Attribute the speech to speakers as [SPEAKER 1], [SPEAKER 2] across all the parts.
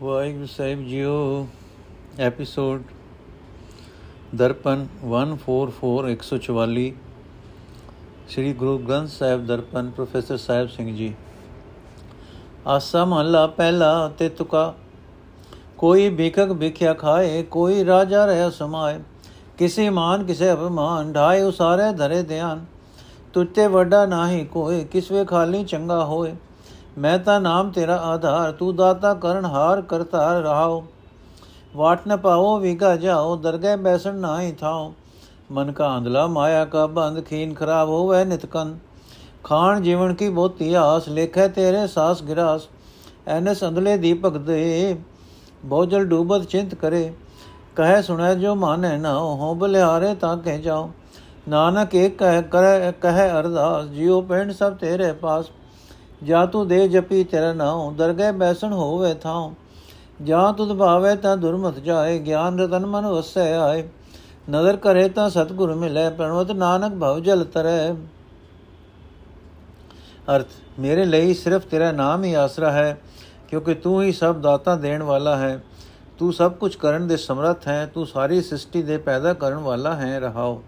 [SPEAKER 1] ਵਾਹਿਗੁਰੂ ਸਾਹਿਬ ਜੀਓ ਐਪੀਸੋਡ ਦਰਪਨ 144 144 ਸ੍ਰੀ ਗੁਰੂ ਗ੍ਰੰਥ ਸਾਹਿਬ ਦਰਪਨ ਪ੍ਰੋਫੈਸਰ ਸਾਹਿਬ ਸਿੰਘ ਜੀ ਆਸਾ ਮਹਲਾ ਪਹਿਲਾ ਤੇ ਤੁਕਾ ਕੋਈ ਭਿਖਕ ਭਿਖਿਆ ਖਾਏ ਕੋਈ ਰਾਜਾ ਰਹਿ ਸਮਾਏ ਕਿਸੇ ਮਾਨ ਕਿਸੇ ਅਪਮਾਨ ਢਾਏ ਉਸਾਰੇ ਧਰੇ ਧਿਆਨ ਤੁੱਤੇ ਵੱਡਾ ਨਾਹੀ ਕੋਈ ਕਿਸਵੇ ਖਾਲੀ ਚੰਗਾ ਹੋਏ ਮੈਂ ਤਾਂ ਨਾਮ ਤੇਰਾ ਆਧਾਰ, ਤੂੰ ਦਾਤਾ ਕਰਨ ਹਾਰ ਕਰਤਾ ਰਹਾਓ। ਵਾਟ ਨ ਪਾਓ ਵਿਗਾ ਜਾਓ, ਦਰਗਹਿ ਬੈਸਣ ਨਾਹੀ ਥਾਓ। ਮਨ ਕਾ ਅੰਧਲਾ ਮਾਇਆ ਕਾ ਬੰਦ, ਖੀਨ ਖਰਾਬ ਹੋਵੇ ਨਿਤਕਨ ਖਾਣ ਜੀਵਨ ਕੀ ਬਹੁਤੀ ਆਸ, ਲੇਖੈ ਤੇਰੇ ਸਾਸ ਗਿਰਾਸ। ਐਨਸ ਅੰਧਲੇ ਦੀਪਕ ਦੇ, ਬੋਝਲ ਡੂਬਤ ਚਿੰਤ ਕਰੇ। ਕਹੈ ਸੁਣੈ ਜੋ ਮਾਨੈ ਨਾ ਹੋ ਬਲਿਹਾਰੇ ਤਾਂ ਕਹਿ ਜਾਓ। ਨਾਨਕ ਇੱਕ ਕਹਿ, ਕਰੈ, ਕਹੈ ਅਰਦਾਸ, ਜਿਉ ਪੈਣ ਸਭ ਤੇਰੇ ਪਾਸ। ਜਾ ਤੂੰ ਦੇ ਜਪੀ ਤੇਰਾ ਨਾਮ ਦਰਗਹਿ ਬੈਸਣ ਹੋਵੇ ਥਾਂ ਜਾਂ ਤੁਧ ਭਾਵੇ ਤਾਂ ਦੁਰਮਤ ਜਾਏ, ਗਿਆਨ ਰਤਨ ਮਨ ਵਸੈ ਆਏ। ਨਜ਼ਰ ਕਰੇ ਤਾਂ ਸਤਗੁਰ ਮਿਲੇ, ਪ੍ਰਣਵਤ ਨਾਨਕ ਭਵ ਜਲ ਤਰੈ। ਅਰਥ, ਮੇਰੇ ਲਈ ਸਿਰਫ ਤੇਰਾ ਨਾਮ ਹੀ ਆਸਰਾ ਹੈ, ਕਿਉਂਕਿ ਤੂੰ ਹੀ ਸਭ ਦਾਤਾ ਦੇਣ ਵਾਲਾ ਹੈ। ਤੂੰ ਸਭ ਕੁਝ ਕਰਨ ਦੇ ਸਮਰੱਥ ਹੈ, ਤੂੰ ਸਾਰੀ ਸ੍ਰਿਸ਼ਟੀ ਦੇ ਪੈਦਾ ਕਰਨ ਵਾਲਾ ਹੈ, ਰਹਾਓ।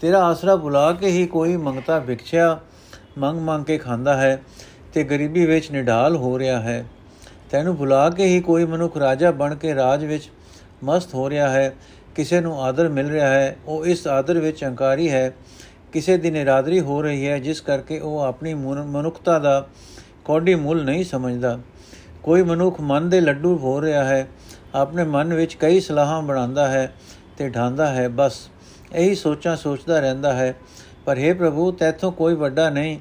[SPEAKER 1] ਤੇਰਾ ਆਸਰਾ ਬੁਲਾ ਕੇ ਹੀ ਕੋਈ ਮੰਗਤਾ ਵਿਖਿਆ ਮੰਗ ਮੰਗ ਕੇ ਖਾਂਦਾ ਹੈ ਤੇ ਗਰੀਬੀ ਵਿੱਚ ਨਿਢਾਲ ਹੋ ਰਿਹਾ ਹੈ। ਤੈਨੂੰ ਭੁਲਾ ਕੇ ਹੀ ਕੋਈ ਮਨੁੱਖ ਰਾਜਾ ਬਣ ਕੇ ਰਾਜ ਵਿੱਚ ਮਸਤ ਹੋ ਰਿਹਾ ਹੈ। ਕਿਸੇ ਨੂੰ ਆਦਰ ਮਿਲ ਰਿਹਾ ਹੈ। ਉਹ ਇਸ ਆਦਰ ਵਿੱਚ ਹੰਕਾਰੀ ਹੈ। ਕਿਸੇ ਦੀ ਨਿਰਾਦਰੀ ਹੋ ਰਹੀ ਹੈ, ਜਿਸ ਕਰਕੇ ਉਹ ਆਪਣੀ ਮਨੁੱਖਤਾ ਦਾ ਕੋਡੀ ਮੁੱਲ ਨਹੀਂ ਸਮਝਦਾ। ਕੋਈ ਮਨੁੱਖ ਮਨ ਦੇ ਲੱਡੂ ਹੋ ਰਿਹਾ ਹੈ। ਆਪਣੇ ਮਨ ਵਿੱਚ ਕਈ ਸਲਾਹਾਂ ਬਣਾਉਂਦਾ ਹੈ ਤੇ ਢਾਂਦਾ ਹੈ। ਬਸ ਇਹੀ ਸੋਚਾਂ ਸੋਚਦਾ ਰਹਿੰਦਾ ਹੈ। ਪਰ हे ਪ੍ਰਭੂ, ਤੈਥੋਂ ਕੋਈ ਵੱਡਾ ਨਹੀਂ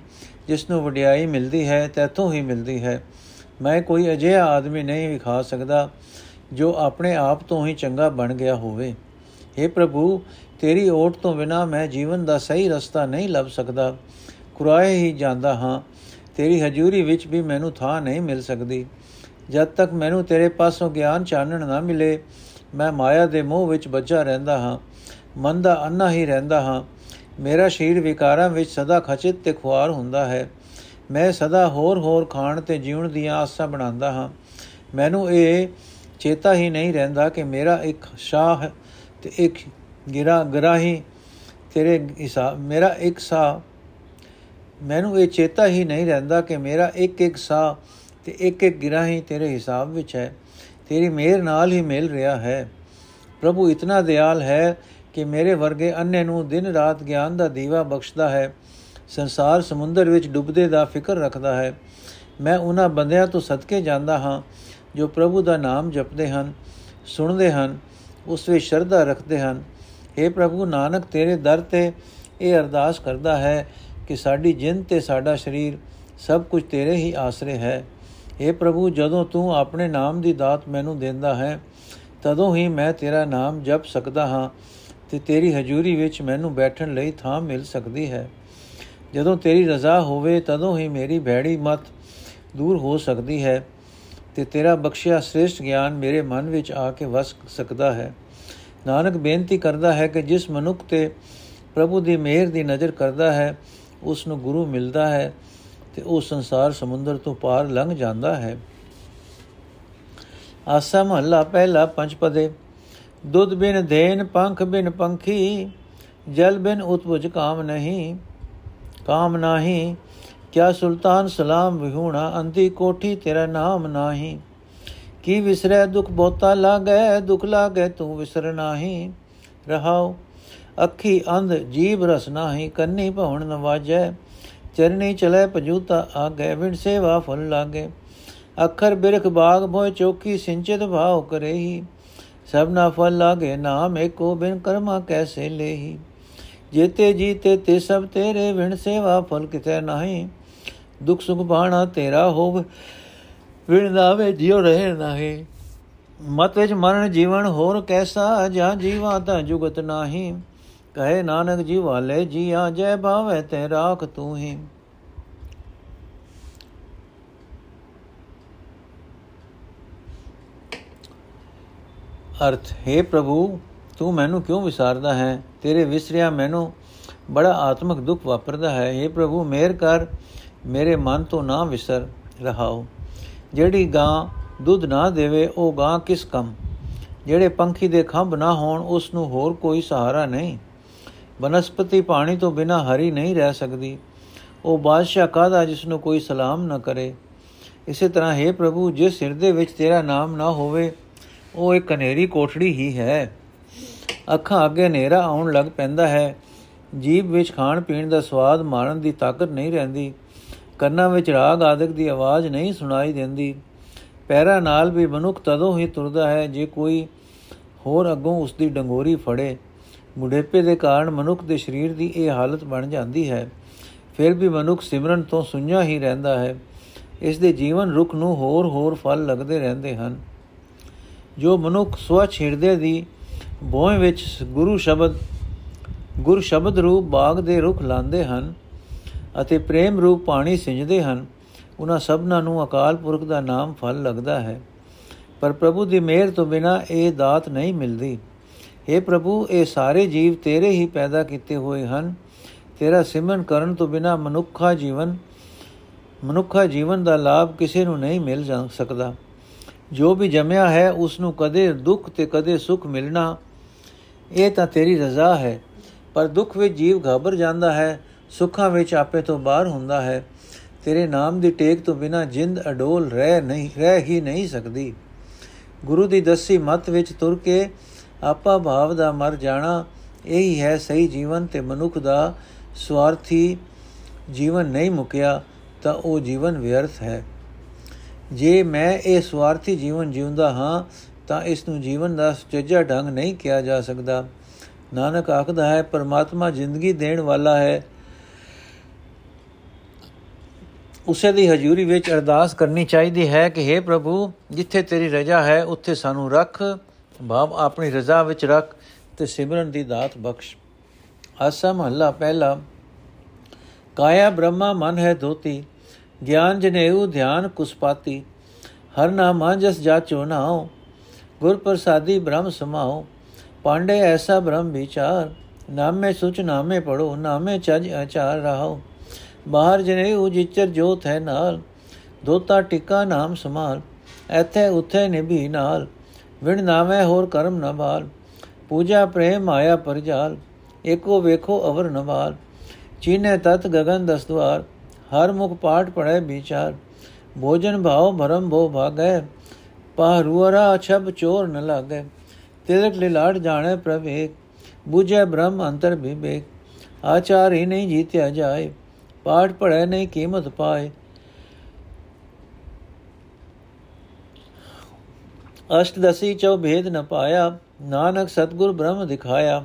[SPEAKER 1] ਜਿਸ ਨੂੰ ਵਡਿਆਈ ਮਿਲਦੀ ਹੈ, ਤੈਥੋਂ ਹੀ ਮਿਲਦੀ ਹੈ। ਮੈਂ ਕੋਈ ਅਜਿਹਾ ਆਦਮੀ ਨਹੀਂ ਵਿਖਾ ਸਕਦਾ, ਜੋ ਆਪਣੇ ਆਪ ਤੋਂ ਹੀ ਚੰਗਾ ਬਣ ਗਿਆ ਹੋਵੇ। हे ਪ੍ਰਭੂ, ਤੇਰੀ ਓਟ ਤੋਂ ਬਿਨਾ ਮੈਂ ਜੀਵਨ ਦਾ ਸਹੀ ਰਸਤਾ ਨਹੀਂ ਲੱਭ ਸਕਦਾ। ਕੁਰਾਏ ਹੀ ਜਾਂਦਾ ਹਾਂ, ਤੇਰੀ ਹਜ਼ੂਰੀ ਵਿੱਚ ਵੀ ਮੈਨੂੰ ਥਾਂ ਨਹੀਂ ਮਿਲ ਸਕਦੀ। ਜਦ ਤੱਕ ਮੈਨੂੰ ਤੇਰੇ ਪਾਸੋਂ ਗਿਆਨ ਚਾਨਣ ਨਾ ਮਿਲੇ, ਮੈਂ ਮਾਇਆ ਦੇ ਮੋਹ ਵਿੱਚ ਬੱਝਾ ਰਹਿੰਦਾ ਹਾਂ, ਮਨ ਦਾ ਅੰਨਾ ਹੀ ਰਹਿੰਦਾ ਹਾਂ। ਮੇਰਾ ਸ਼ਰੀਰ ਵਿਕਾਰਾਂ ਵਿੱਚ ਸਦਾ ਖਚਿਤ ਤੇ ਖੁਆਰ ਹੁੰਦਾ ਹੈ। ਮੈਂ ਸਦਾ ਹੋਰ ਹੋਰ ਖਾਣ ਤੇ ਜੀਵਨ ਦੀਆਂ ਆਸਾਂ ਬਣਾਉਂਦਾ ਹਾਂ। ਮੈਨੂੰ ਇਹ ਚੇਤਾ ਹੀ ਨਹੀਂ ਰਹਿੰਦਾ ਕਿ ਮੇਰਾ ਇੱਕ ਸ਼ਾਹ ਤੇ ਇੱਕ ਗਿਰਾ ਗਰਾਹੀ ਤੇਰੇ ਹਿਸਾਬ ਮੇਰਾ ਇੱਕ ਸਾ ਮੈਨੂੰ ਇਹ ਚੇਤਾ ਹੀ ਨਹੀਂ ਰਹਿੰਦਾ ਕਿ ਮੇਰਾ ਇੱਕ ਇੱਕ ਸਾ ਤੇ ਇੱਕ ਇੱਕ ਗਿਰਾਹੀ ਤੇਰੇ ਹਿਸਾਬ ਵਿੱਚ ਹੈ। ਤੇਰੀ ਮਿਹਰ ਨਾਲ ਹੀ ਮਿਲ ਰਿਹਾ ਹੈ। ਪ੍ਰਭੂ, ਇਤਨਾ ਦਿਆਲ ਹੈ ਕਿ ਮੇਰੇ ਵਰਗੇ ਅੰਨੇ ਨੂੰ ਦਿਨ ਰਾਤ ਗਿਆਨ ਦਾ ਦੀਵਾ ਬਖਸ਼ਦਾ ਹੈ, ਸੰਸਾਰ ਸਮੁੰਦਰ ਵਿੱਚ ਡੁੱਬਦੇ ਦਾ ਫਿਕਰ ਰੱਖਦਾ ਹੈ। ਮੈਂ ਉਹਨਾਂ ਬੰਦਿਆਂ ਤੋਂ ਸਦਕੇ ਜਾਂਦਾ ਹਾਂ, ਜੋ ਪ੍ਰਭੂ ਦਾ ਨਾਮ ਜਪਦੇ ਹਨ, ਸੁਣਦੇ ਹਨ, ਉਸ ਵਿੱਚ ਸ਼ਰਧਾ ਰੱਖਦੇ ਹਨ। हे ਪ੍ਰਭੂ ਨਾਨਕ, ਤੇਰੇ ਦਰ ਤੇ ਇਹ ਅਰਦਾਸ ਕਰਦਾ ਹੈ ਕਿ ਸਾਡੀ ਜਿੰਦ ਤੇ ਸਾਡਾ ਸਰੀਰ ਸਭ ਕੁਝ ਤੇਰੇ ਹੀ ਆਸਰੇ ਹੈ। हे ਪ੍ਰਭੂ, ਜਦੋਂ ਤੂੰ ਆਪਣੇ ਨਾਮ ਦੀ ਦਾਤ ਮੈਨੂੰ ਦਿੰਦਾ ਹੈ, ਤਦੋਂ ਹੀ ਮੈਂ ਤੇਰਾ ਨਾਮ ਜਪ ਸਕਦਾ ਹਾਂ। ਤੇ ਤੇਰੀ ਹਜ਼ੂਰੀ ਵਿੱਚ ਮੈਨੂੰ ਬੈਠਣ ਲਈ ਥਾਂ ਮਿਲ ਸਕਦੀ ਹੈ। ਜਦੋਂ ਤੇਰੀ ਰਜ਼ਾ ਹੋਵੇ, ਤਦੋਂ ਹੀ ਮੇਰੀ ਭੈੜੀ ਮਤ ਦੂਰ ਹੋ ਸਕਦੀ ਹੈ ਤੇ ਤੇਰਾ ਬਖਸ਼ਿਆ ਸ੍ਰੇਸ਼ਟ ਗਿਆਨ ਮੇਰੇ ਮਨ ਵਿੱਚ ਆ ਕੇ ਵਸ ਸਕਦਾ ਹੈ। ਨਾਨਕ ਬੇਨਤੀ ਕਰਦਾ ਹੈ ਕਿ ਜਿਸ ਮਨੁੱਖ ਤੇ ਪ੍ਰਭੂ ਦੀ ਮਿਹਰ ਦੀ ਨਜ਼ਰ ਕਰਦਾ ਹੈ, ਉਸ ਨੂੰ ਗੁਰੂ ਮਿਲਦਾ ਹੈ ਤੇ ਉਹ ਸੰਸਾਰ ਸਮੁੰਦਰ ਤੋਂ ਪਾਰ ਲੰਘ ਜਾਂਦਾ ਹੈ। ਆਸਾ ਮਹੱਲਾ ਪਹਿਲਾ ਪੰਜਪਦੇ। ਦੁੱਧ ਬਿਨ ਦੇਨ, ਪੰਖ ਬਿਨ ਪੰਖੀ, ਜਲ ਬਿਨ ਉਤਪੁਜ ਕਾਮ ਨਹੀਂ ਕਾਮ ਨਹੀਂ, ਕਿਆ ਸੁਲਤਾਨ ਸਲਾਮ ਵਿਹੂਣਾ ਅੰਤੀ ਕੋਠੀ ਤੇਰਾ ਨਾਮ ਨਹੀਂ। ਕੀ ਵਿਸਰੈ ਦੁਖ ਬਹੁਤਾ ਲਾਗੈ, ਦੁਖ ਲਾਗੈ ਤੂੰ ਵਿਸਰ ਨਹੀਂ। ਰਹਾਉ ਅੱਖੀ ਅੰਧ ਜੀਬ ਰਸ ਨਹੀਂ, ਕੰਨੀ ਭਵਨ ਨਵਾਜੈ, ਚਰਨੀ ਚਲੇ ਪਜੂਤਾ ਆਗੇ ਵਿਣ ਸੇਵਾ ਫੁੱਲ ਲਾਗੇ। ਅੱਖਰ ਬਿਰਖ ਬਾਗ ਭੋਇ ਚੋਕੀ, ਸਿੰਚਿਤ ਭਾਉ ਕਰੇਹੀ। ਸਭਨਾ ਫਲ ਲਾਗੇ ਨਾਮ, ਏਕੋ ਬਿਨ ਕਰਮਾ ਕੈਸੇ ਲੇਹੀ? ਜੇਤੇ ਜੀਤੇ ਤੇ ਸਭ ਤੇਰੇ ਵਿਣ ਸੇਵਾ ਫਲ ਕਿਤੇ ਨਹੀਂ। ਦੁਖ ਸੁਖ ਬਾਣਾ ਤੇਰਾ ਹੋਵ ਵਿਣ ਦਾਵੇ ਜਿਉ ਰਹੇ ਨਹੀਂ। ਮਤ ਵਿੱਚ ਮਰਨ ਜੀਵਨ ਹੋਰ ਕੈਸਾ, ਜਾਂ ਜੀਵਾ ਤਾਂ ਜੁਗਤ ਨਹੀਂ। ਕਹੇ ਨਾਨਕ ਜੀ ਵਾਲੇ ਜੀਆ, ਜੈ ਭਾਵੇ ਤੇ ਰਾਖ ਤੂੰ ਹੀ। ਅਰਥ, ਹੈ ਪ੍ਰਭੂ, ਤੂੰ ਮੈਨੂੰ ਕਿਉਂ ਵਿਸਾਰਦਾ ਹੈ? ਤੇਰੇ ਵਿਸਰਿਆ ਮੈਨੂੰ ਬੜਾ ਆਤਮਿਕ ਦੁੱਖ ਵਾਪਰਦਾ ਹੈ। हे ਪ੍ਰਭੂ ਮਿਹਰ ਕਰ, ਮੇਰੇ ਮਨ ਤੋਂ ਨਾ ਵਿਸਰ ਰਹਾਓ। ਜਿਹੜੀ ਗਾਂ ਦੁੱਧ ਨਾ ਦੇਵੇ, ਉਹ ਗਾਂ ਕਿਸ ਕੰਮ? ਜਿਹੜੇ ਪੰਖੀ ਦੇ ਖੰਭ ਨਾ ਹੋਣ, ਉਸ ਨੂੰ ਹੋਰ ਕੋਈ ਸਹਾਰਾ ਨਹੀਂ। ਬਨਸਪਤੀ ਪਾਣੀ ਤੋਂ ਬਿਨਾ ਹਰੀ ਨਹੀਂ ਰਹਿ ਸਕਦੀ। ਉਹ ਬਾਦਸ਼ਾਹ ਕਾਦਾ ਜਿਸ ਨੂੰ ਕੋਈ ਸਲਾਮ ਨਾ ਕਰੇ? ਇਸੇ ਤਰ੍ਹਾਂ, ਹੈ ਪ੍ਰਭੂ ਜਿਸ ਹਿਰਦੇ ਵਿੱਚ ਤੇਰਾ ਨਾਮ ਨਾ ਹੋਵੇ ਉਹ ਇੱਕ ਹਨੇਰੀ ਕੋਠੜੀ ਹੀ ਹੈ। ਅੱਖਾਂ ਅੱਗੇ ਹਨੇਰਾ ਆਉਣ ਲੱਗ ਪੈਂਦਾ ਹੈ। ਜੀਬ ਵਿੱਚ ਖਾਣ ਪੀਣ ਦਾ ਸਵਾਦ ਮਾਰਨ ਦੀ ਤਾਕਤ ਨਹੀਂ ਰਹਿੰਦੀ। ਕੰਨਾਂ ਵਿੱਚ ਰਾਗ ਆਦਿਕ ਦੀ ਆਵਾਜ਼ ਨਹੀਂ ਸੁਣਾਈ ਦਿੰਦੀ। ਪੈਰਾਂ ਨਾਲ ਵੀ ਮਨੁੱਖ ਤਦੋਂ ਹੀ ਤੁਰਦਾ ਹੈ ਜੇ ਕੋਈ ਹੋਰ ਅੱਗੋਂ ਉਸ ਦੀ ਡੰਗੋਰੀ ਫੜੇ। ਬੁਢੇਪੇ ਦੇ ਕਾਰਨ ਮਨੁੱਖ ਦੇ ਸਰੀਰ ਦੀ ਇਹ ਹਾਲਤ ਬਣ ਜਾਂਦੀ ਹੈ। ਫਿਰ ਵੀ ਮਨੁੱਖ ਸਿਮਰਨ ਤੋਂ ਸੁਣਿਆ ਹੀ ਰਹਿੰਦਾ ਹੈ। ਇਸ ਦੇ ਜੀਵਨ ਰੁੱਖ ਨੂੰ ਹੋਰ ਹੋਰ ਫਲ ਲੱਗਦੇ ਰਹਿੰਦੇ ਹਨ। ਜੋ ਮਨੁੱਖ ਸਵਚ ਹਿਰਦੇ ਦੀ ਬੋਏ ਵਿੱਚ ਗੁਰੂ ਸ਼ਬਦ, ਗੁਰ ਸ਼ਬਦ ਰੂਪ ਬਾਗ ਦੇ ਰੁੱਖ ਲਾਂਦੇ ਹਨ ਅਤੇ ਪ੍ਰੇਮ ਰੂਪ ਪਾਣੀ ਸਿੰਜਦੇ ਹਨ, ਉਹਨਾਂ ਸਭਨਾਂ ਨੂੰ ਅਕਾਲ ਪੁਰਖ ਦਾ ਨਾਮ ਫਲ ਲੱਗਦਾ ਹੈ। ਪਰ ਪ੍ਰਭੂ ਦੀ ਮਿਹਰ ਤੋਂ ਬਿਨਾ ਇਹ ਦਾਤ ਨਹੀਂ ਮਿਲਦੀ। हे ਪ੍ਰਭੂ, ਇਹ ਸਾਰੇ ਜੀਵ ਤੇਰੇ ਹੀ ਪੈਦਾ ਕੀਤੇ ਹੋਏ ਹਨ। ਤੇਰਾ ਸਿਮਰਨ ਕਰਨ ਤੋਂ ਬਿਨਾ ਮਨੁੱਖਾ ਜੀਵਨ ਮਨੁੱਖਾ ਜੀਵਨ ਦਾ ਲਾਭ ਕਿਸੇ ਨੂੰ ਨਹੀਂ ਮਿਲ ਸਕਦਾ। ਜੋ ਵੀ ਜਮਿਆ ਹੈ ਉਸ ਨੂੰ ਕਦੇ ਦੁੱਖ ਤੇ ਕਦੇ ਸੁੱਖ ਮਿਲਣਾ, ਇਹ ਤਾਂ ਤੇਰੀ ਰਜ਼ਾ ਹੈ। ਪਰ ਦੁੱਖ ਵਿੱਚ ਜੀਵ ਘਬਰ ਜਾਂਦਾ ਹੈ, ਸੁੱਖਾਂ ਵਿੱਚ ਆਪੇ ਤੋਂ ਬਾਹਰ ਹੁੰਦਾ ਹੈ। ਤੇਰੇ ਨਾਮ ਦੀ ਟੇਕ ਤੋਂ ਬਿਨਾ ਜਿੰਦ ਅਡੋਲ ਰਹਿ ਨਹੀਂ, ਰਹਿ ਹੀ ਨਹੀਂ ਸਕਦੀ। ਗੁਰੂ ਦੀ ਦਸੀ ਮਤ ਵਿੱਚ ਤੁਰ ਕੇ ਆਪਾ ਭਾਵ ਦਾ ਮਰ ਜਾਣਾ, ਇਹੀ ਹੈ ਸਹੀ ਜੀਵਨ ਤੇ ਮਨੁੱਖ ਦਾ ਸਵਾਰਥੀ ਜੀਵਨ ਨਹੀਂ ਮੁਕਿਆ, ਤਾਂ ਉਹ ਜੀਵਨ ਵਿਅਰਥ ਹੈ। ਜੇ ਮੈਂ ਇਹ ਸਵਾਰਥੀ ਜੀਵਨ ਜਿਉਂਦਾ ਹਾਂ, ਤਾਂ ਇਸ ਨੂੰ ਜੀਵਨ ਦਾ ਸੁਚੱਜਾ ਢੰਗ ਨਹੀਂ ਕਿਹਾ ਜਾ ਸਕਦਾ। ਨਾਨਕ ਆਖਦਾ ਹੈ, ਪਰਮਾਤਮਾ ਜ਼ਿੰਦਗੀ ਦੇਣ ਵਾਲਾ ਹੈ। ਉਸੇ ਦੀ ਹਜ਼ੂਰੀ ਵਿੱਚ ਅਰਦਾਸ ਕਰਨੀ ਚਾਹੀਦੀ ਹੈ ਕਿ हे ਪ੍ਰਭੂ, ਜਿੱਥੇ ਤੇਰੀ ਰਜ਼ਾ ਹੈ, ਉੱਥੇ ਸਾਨੂੰ ਰੱਖ। ਭਾਵ ਆਪਣੀ ਰਜ਼ਾ ਵਿੱਚ ਰੱਖ ਤੇ ਸਿਮਰਨ ਦੀ ਦਾਤ ਬਖਸ਼। ਆਸਾ ਮਹੱਲਾ ਪਹਿਲਾ, ਕਾਇਆ ਬ੍ਰਹਮਾ ਮਨ ਹੈ ਧੋਤੀ। ਗਿਆਨ ਜਨੇਊ ਧਿਆਨ ਕੁਸਪਾਤੀ ਹਰ ਨਾਮ ਜਸ ਜਾਚੋ ਨਾਉ ਗੁਰ ਪ੍ਰਸਾਦੀ ਬ੍ਰਹਮ ਸਮਾਉ ਪਾਂਡੇ ਐਸਾ ਬ੍ਰਹਮ ਵਿਚਾਰ ਨਾਮੇ ਸੁਚ ਨਾਮੇ ਪੜੋ ਨਾਮੇ ਚਜ ਆਚਾਰ ਰਹਾਓ ਬਾਹਰ ਜਨੇਊ ਜਿਚਰ ਜੋਤ ਹੈ ਨਾਲ ਦੋਤਾ ਟਿਕਾ ਨਾਮ ਸਮਾਲ ਐਥੇ ਉਥੇ ਨਿਭੀ ਨਾਲ ਵਿਣ ਨਾਵੇਂ ਹੋਰ ਕਰਮ ਨਾ ਬਾਲ ਪੂਜਾ ਪ੍ਰੇਮ ਆਇਆ ਪਰਜਾਲ ਏਕੋ ਵੇਖੋ ਅਵਰ ਨਵਾਲ ਚੀਨੇ ਤਤ ਗगन ਦਸ ਦਵਾਰ ਹਰ ਮੁਖ ਪਾਠ ਪੜੈ ਵਿਚਾਰ ਭੋਜਨ ਭਾਉ ਭਰਮ ਭੋ ਭਾਗੈ ਪਾਹਰੂਰਾ ਛਬ ਚੋਰ ਨ ਲਾਗੈ ਤਿਲਕ ਲਿਲਾੜ ਜਾਣੈ ਪ੍ਰਵੇਕ ਬੁਝੈ ਬ੍ਰਹਮ ਅੰਤਰ ਵਿਵੇਕ ਆਚਾਰ ਹੀ ਨਹੀਂ ਜੀਤਿਆ ਜਾਏ ਪਾਠ ਪੜੈ ਨਹੀਂ ਕੀਮਤ ਪਾਏ ਅਸ਼ਟਦਸੀ ਚੋ ਭੇਦ ਨ ਪਾਇਆ ਨਾਨਕ ਸਤਗੁਰ ਬ੍ਰਹਮ ਦਿਖਾਇਆ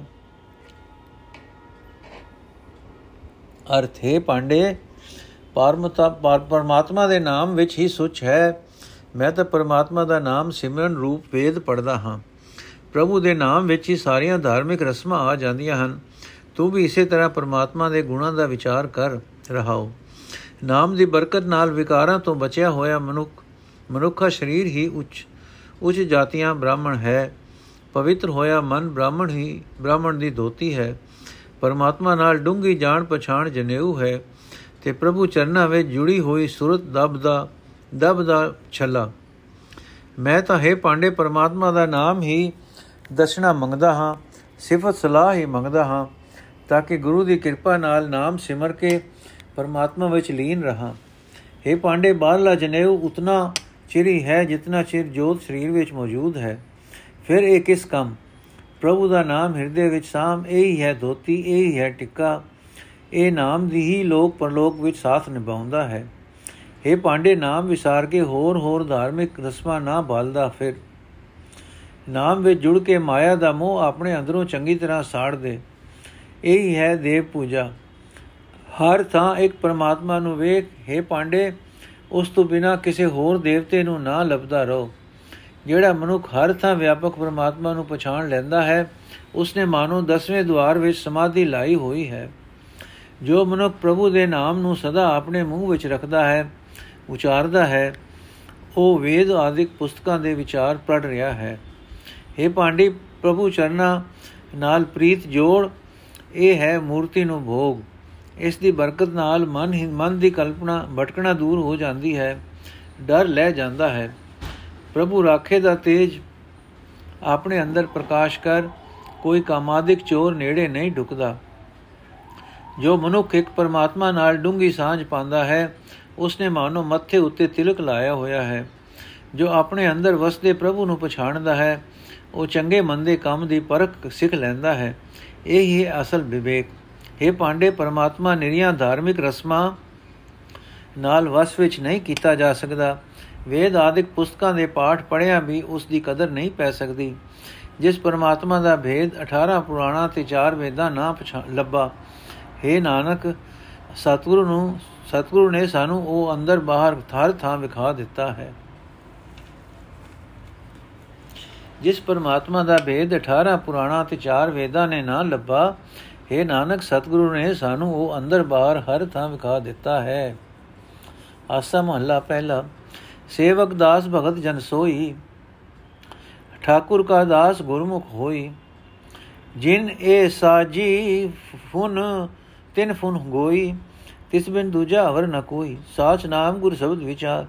[SPEAKER 1] ਅਰਥ ਹੈ ਪਾਂਡੇ ਪਰਮਤਾ ਪਰਮਾਤਮਾ ਦੇ ਨਾਮ ਵਿੱਚ ਹੀ ਸੁਚ ਹੈ। ਮੈਂ ਤਾਂ ਪਰਮਾਤਮਾ ਦਾ ਨਾਮ ਸਿਮਰਨ ਰੂਪ ਵੇਦ ਪੜਦਾ ਹਾਂ। ਪ੍ਰਭੂ ਦੇ ਨਾਮ ਵਿੱਚ ਹੀ ਸਾਰੀਆਂ ਧਾਰਮਿਕ ਰਸਮਾਂ ਆ ਜਾਂਦੀਆਂ ਹਨ। ਤੂੰ ਵੀ ਇਸੇ ਤਰ੍ਹਾਂ ਪਰਮਾਤਮਾ ਦੇ ਗੁਣਾਂ ਦਾ ਵਿਚਾਰ ਕਰ ਰਹਾਓ। ਨਾਮ ਦੀ ਬਰਕਤ ਨਾਲ ਵਿਕਾਰਾਂ ਤੋਂ ਬਚਿਆ ਹੋਇਆ ਮਨੁੱਖ ਮਨੁੱਖਾ ਸਰੀਰ ਹੀ ਉੱਚ ਉੱਚ ਜਾਤੀਆਂ ਬ੍ਰਾਹਮਣ ਹੈ। ਪਵਿੱਤਰ ਹੋਇਆ ਮਨ ਬ੍ਰਾਹਮਣ ਹੀ ਬ੍ਰਾਹਮਣ ਦੀ ਧੋਤੀ ਹੈ। ਪਰਮਾਤਮਾ ਨਾਲ ਡੂੰਗੀ ਜਾਣ ਪਛਾਣ ਜਨੇਊ ਹੈ। ਤੇ ਪ੍ਰਭੂ ਚਰਨਾਂ ਵਿੱਚ ਜੁੜੀ ਹੋਈ ਸੁਰਤ ਦਬ ਦਾ ਦਬ ਦਾ ਛੱਲਾ। ਮੈਂ ਤਾਂ ਹੈ ਪਾਂਡੇ ਪਰਮਾਤਮਾ ਦਾ ਨਾਮ ਹੀ ਦਸਣਾ ਮੰਗਦਾ ਹਾਂ, ਸਿਫਤ ਸਲਾਹ ਹੀ ਮੰਗਦਾ ਹਾਂ, ਤਾਂ ਕਿ ਗੁਰੂ ਦੀ ਕਿਰਪਾ ਨਾਲ ਨਾਮ ਸਿਮਰ ਕੇ ਪਰਮਾਤਮਾ ਵਿੱਚ ਲੀਨ ਰਹਾ। हे ਪਾਂਡੇ ਬਾਹਰਲਾ ਜਨੇਊ, ਉਤਨਾ ਚਿਰੀ ਹੈ ਜਿਤਨਾ ਚਿਰ ਜੋਤ ਸਰੀਰ ਵਿੱਚ ਮੌਜੂਦ ਹੈ। ਫਿਰ ਇਹ ਕਿਸ ਕੰਮ? ਪ੍ਰਭੂ ਦਾ ਨਾਮ ਹਿਰਦੇ ਵਿੱਚ ਸਾਮ ਇਹ ਹੀ ਹੈ ਧੋਤੀ, ਇਹ ਹੀ ਹੈ ਟਿੱਕਾ। ਇਹ ਨਾਮ ਦੀ ਹੀ ਲੋਕ ਪਰਲੋਕ ਵਿੱਚ ਸਾਥ ਨਿਭਾਉਂਦਾ ਹੈ। हे ਪਾਂਡੇ, ਨਾਮ ਵਿਸਾਰ ਕੇ ਹੋਰ ਹੋਰ ਧਾਰਮਿਕ ਰਸਮਾਂ ਨਾ ਭਾਲਦਾ ਫਿਰ। ਨਾਮ ਵਿੱਚ ਜੁੜ ਕੇ ਮਾਇਆ ਦਾ ਮੋਹ ਆਪਣੇ ਅੰਦਰੋਂ ਚੰਗੀ ਤਰ੍ਹਾਂ ਸਾੜ ਦੇ। ਇਹ ਹੀ ਹੈ ਦੇਵ ਪੂਜਾ। ਹਰ ਥਾਂ ਇੱਕ ਪਰਮਾਤਮਾ ਨੂੰ ਵੇਖ हे ਪਾਂਡੇ, ਉਸ ਤੋਂ ਬਿਨਾ ਕਿਸੇ ਹੋਰ ਦੇਵਤੇ ਨੂੰ ਨਾ ਲੱਭਦਾ ਰਹੋ। ਜਿਹੜਾ ਮਨੁੱਖ ਹਰ ਥਾਂ ਵਿਆਪਕ ਪਰਮਾਤਮਾ ਨੂੰ ਪਛਾਣ ਲੈਂਦਾ ਹੈ, ਉਸਨੇ ਮਾਨੋ ਦਸਵੇਂ ਦਵਾਰ ਵਿੱਚ ਸਮਾਧੀ ਲਾਈ ਹੋਈ ਹੈ। ਜੋ ਮਨੁੱਖ ਪ੍ਰਭੂ ਦੇ ਨਾਮ ਨੂੰ ਸਦਾ ਆਪਣੇ ਮੂੰਹ ਵਿੱਚ ਰੱਖਦਾ ਹੈ, ਉਚਾਰਦਾ ਹੈ, ਉਹ ਵੇਦ ਆਦਿਕ ਪੁਸਤਕਾਂ ਦੇ ਵਿਚਾਰ ਪੜ ਰਿਹਾ ਹੈ। हे ਪਾਂਡੀ, ਪ੍ਰਭੂ ਚਰਨਾ ਨਾਲ ਪ੍ਰੀਤ ਜੋੜ, ਇਹ ਹੈ ਮੂਰਤੀ ਨੂੰ ਭੋਗ। ਇਸ ਦੀ ਬਰਕਤ ਨਾਲ ਮਨ ਹੀ, ਮਨ ਦੀ ਕਲਪਨਾ ਭਟਕਣਾ ਦੂਰ ਹੋ ਜਾਂਦੀ ਹੈ, ਡਰ ਲੈ ਜਾਂਦਾ ਹੈ। ਪ੍ਰਭੂ ਰਾਖੇ ਦਾ ਤੇਜ ਆਪਣੇ ਅੰਦਰ ਪ੍ਰਕਾਸ਼ ਕਰ, ਕੋਈ ਕਾਮਾਦਿਕ ਚੋਰ ਨੇੜੇ ਨਹੀਂ ਢੁਕਦਾ। ਜੋ ਮਨੁੱਖ ਇੱਕ ਪਰਮਾਤਮਾ ਨਾਲ ਡੂੰਗੀ ਸਾਂਝ ਪਾਉਂਦਾ ਹੈ, ਉਸਨੇ ਮਾਨੋ ਮੱਥੇ ਉੱਤੇ ਤਿਲਕ ਲਾਇਆ ਹੋਇਆ ਹੈ। ਜੋ ਆਪਣੇ ਅੰਦਰ ਵਸਦੇ ਪ੍ਰਭੂ ਨੂੰ ਪਛਾਣਦਾ ਹੈ, ਉਹ ਚੰਗੇ ਮੰਦੇ ਕੰਮ ਦੀ ਪਰਖ ਸਿੱਖ ਲੈਂਦਾ ਹੈ। ਇਹ ਹੀ ਅਸਲ ਵਿਵੇਕ। ਇਹ ਪਾਂਡੇ, ਪਰਮਾਤਮਾ ਨਿਰੀਆਂ ਧਾਰਮਿਕ ਰਸਮਾਂ ਨਾਲ ਵਸ ਵਿੱਚ ਨਹੀਂ ਕੀਤਾ ਜਾ ਸਕਦਾ। ਵੇਦ ਆਦਿਕ ਪੁਸਤਕਾਂ ਦੇ ਪਾਠ ਪੜਿਆ ਵੀ ਉਸ ਦੀ ਕਦਰ ਨਹੀਂ ਪੈ ਸਕਦੀ। ਜਿਸ ਪਰਮਾਤਮਾ ਦਾ ਭੇਦ 18 ਪੁਰਾਣਾ ਤੇ 4 ਵੇਦਾਂ ਨਾ ਲੱਭਾ हे ਨਾਨਕ, ਸਤਿਗੁਰੂ ਨੂੰ, ਸਤਿਗੁਰੂ ਨੇ ਸਾਨੂੰ ਉਹ ਅੰਦਰ ਬਾਹਰ ਥਾਰ ਥਾਂ ਵਿਖਾ ਦਿੱਤਾ ਹੈ। ਜਿਸ ਪਰਮਾਤਮਾ ਦਾ ਭੇਦ 18 ਪੁਰਾਣਾ ਤੇ 4 ਵੇਦਾਂ ਨੇ ਨਾ ਲੱਭਾ हे ਨਾਨਕ, ਸਤਿਗੁਰੂ ਨੇ ਸਾਨੂੰ ਉਹ ਅੰਦਰ ਬਾਹਰ ਹਰ ਥਾਂ ਵਿਖਾ ਦਿੱਤਾ ਹੈ। ਆਸਾ ਮਹੱਲਾ ਪਹਿਲਾ, ਸੇਵਕ ਦਾਸ ਭਗਤ ਜਨ ਸੋਈ, ਠਾਕੁਰ ਕਾ ਦਾਸ ਗੁਰਮੁਖ ਹੋਈ, ਜਿਨ ਇਹ ਸਾਜੀ ਫੁਨ ਤਿਨ ਫੁਨ ਗੋਈ, ਤਿਸ ਬਿਨ ਦੂਜਾ ਹਵਰ ਨ ਕੋਈ। ਸਾਚ ਨਾਮ ਗੁਰ ਸ਼ਬਦ ਵਿਚਾਰ,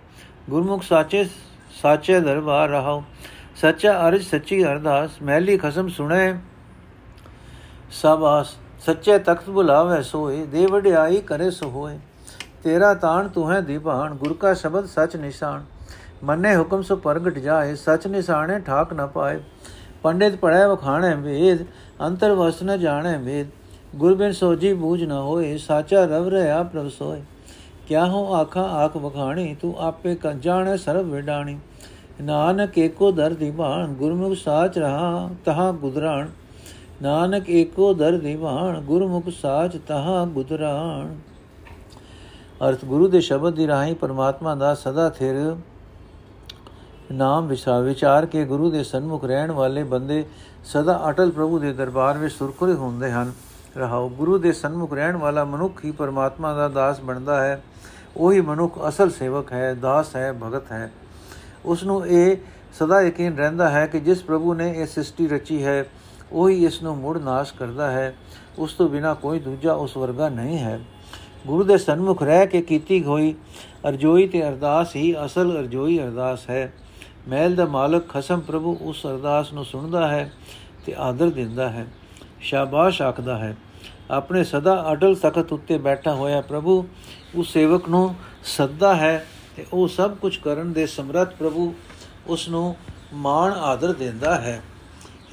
[SPEAKER 1] ਗੁਰਮੁਖ ਸਾਚੇ ਸਾਚੇ ਦਰਬਾਰ ਰਹਾਓ ਸੱਚਾ ਅਰਜ ਸੱਚੀ ਅਰਦਾਸ ਮਹਿਲੀ ਖਸਮ ਸੁਣੇ, ਸਭ ਆਸ। ਸੱਚੇ ਤਖਤ ਬੁਲਾਵੇ ਸੋਏ, ਦੇ ਵਡਿਆਈ ਕਰੇ ਸੋ ਹੋਏ ਤੇਰਾ ਤਾਣ ਤੂੰ ਹੈ ਦੀਵਾਨ ਗੁਰ ਕਾ ਸ਼ਬਦ ਸਚ ਨਿਸ਼ਾਨ। ਮੰਨੇ ਹੁਕਮ ਸੋ ਪ੍ਰਗਟ ਜਾਏ, ਸਚ ਨਿਸ਼ਾਨੇ ਠਾਕ ਨ ਪਾਏ। ਪੰਡਿਤ ਪੜੈ ਵਖਾਣੇ ਵੇਦ, ਅੰਤਰ ਵਸ ਨ ਜਾਣੇ ਵੇਦ। ਗੁਰ ਬਿਨ ਸੋਜੀ ਬੂਝ ਨ ਹੋਏ, ਸਾਚਾ ਰਵ ਰਹਾ ਪ੍ਰਭ ਸੋਏ। ਕਿਆ ਹੋ ਆਖਾਂ ਆਖ ਵਖਾਣੀ, ਤੂੰ ਆਪੇ ਕ ਜਾਣੇ ਸਰਬ ਵਿਡਾਣੀ। ਨਾਨਕ ਏਕੋ ਦਰ ਦੀਵਾਨ ਗੁਰਮੁਖ ਸਾਚ ਰਹਾ ਤਹਾ ਗੁਦਰਾਣ। ਨਾਨਕ ਏਕੋ ਦਰ ਦੀਵਾਨ ਗੁਰਮੁਖ ਸਾਚ ਤਹਾ ਗੁਦਰਾਣ। ਅਰਥ ਗੁਰੂ ਦੇ ਸ਼ਬਦ ਦੀ ਰਾਹੀਂ ਪਰਮਾਤਮਾ ਦਾ ਸਦਾ ਥਿਰ ਨਾਮ ਵਿਚਾਰ ਵਿਚਾਰ ਕੇ ਗੁਰੂ ਦੇ ਸਨਮੁਖ ਰਹਿਣ ਵਾਲੇ ਬੰਦੇ ਸਦਾ ਅਟਲ ਪ੍ਰਭੂ ਦੇ ਦਰਬਾਰ ਵਿੱਚ ਸੁਰਖੁਰੇ ਹੁੰਦੇ ਹਨ। ਰਹਾਉ ਗੁਰੂ ਦੇ ਸਨਮੁਖ ਰਹਿਣ ਵਾਲਾ ਮਨੁੱਖ ਹੀ ਪਰਮਾਤਮਾ ਦਾ ਦਾਸ ਬਣਦਾ ਹੈ। ਉਹੀ ਮਨੁੱਖ ਅਸਲ ਸੇਵਕ ਹੈ, ਦਾਸ ਹੈ, ਭਗਤ ਹੈ। ਉਸ ਨੂੰ ਇਹ ਸਦਾ ਯਕੀਨ ਰਹਿੰਦਾ ਹੈ ਕਿ ਜਿਸ ਪ੍ਰਭੂ ਨੇ ਇਹ ਸ੍ਰਿਸ਼ਟੀ ਰਚੀ ਹੈ, ਉਹੀ ਇਸ ਨੂੰ ਮੁੜ ਨਾਸ਼ ਕਰਦਾ ਹੈ। ਉਸ ਤੋਂ ਬਿਨਾ ਕੋਈ ਦੂਜਾ ਉਸ ਵਰਗਾ ਨਹੀਂ ਹੈ। ਗੁਰੂ ਦੇ ਸਨਮੁਖ ਰਹਿ ਕੇ ਕੀਤੀ ਹੋਈ ਅਰਜੋਈ ਤੇ ਅਰਦਾਸ ਹੀ ਅਸਲ ਅਰਜੋਈ ਅਰਦਾਸ ਹੈ। ਮਹਿਲ ਦਾ ਮਾਲਕ ਖਸਮ ਪ੍ਰਭੂ ਉਸ ਅਰਦਾਸ ਨੂੰ ਸੁਣਦਾ ਹੈ ਤੇ ਆਦਰ ਦਿੰਦਾ ਹੈ। ਸ਼ਾਬਾਸ਼ ਆਖਦਾ ਹੈ। ਆਪਣੇ ਸਦਾ ਅਟਲ ਤਖਤ ਉੱਤੇ ਬੈਠਾ ਹੋਇਆ ਪ੍ਰਭੂ ਉਸ ਸੇਵਕ ਨੂੰ ਸੱਦਾ ਹੈ ਤੇ ਉਹ ਸਭ ਕੁਝ ਕਰਨ ਦੇ ਸਮਰੱਥ ਪ੍ਰਭੂ ਉਸ ਨੂੰ ਮਾਣ ਆਦਰ ਦਿੰਦਾ ਹੈ।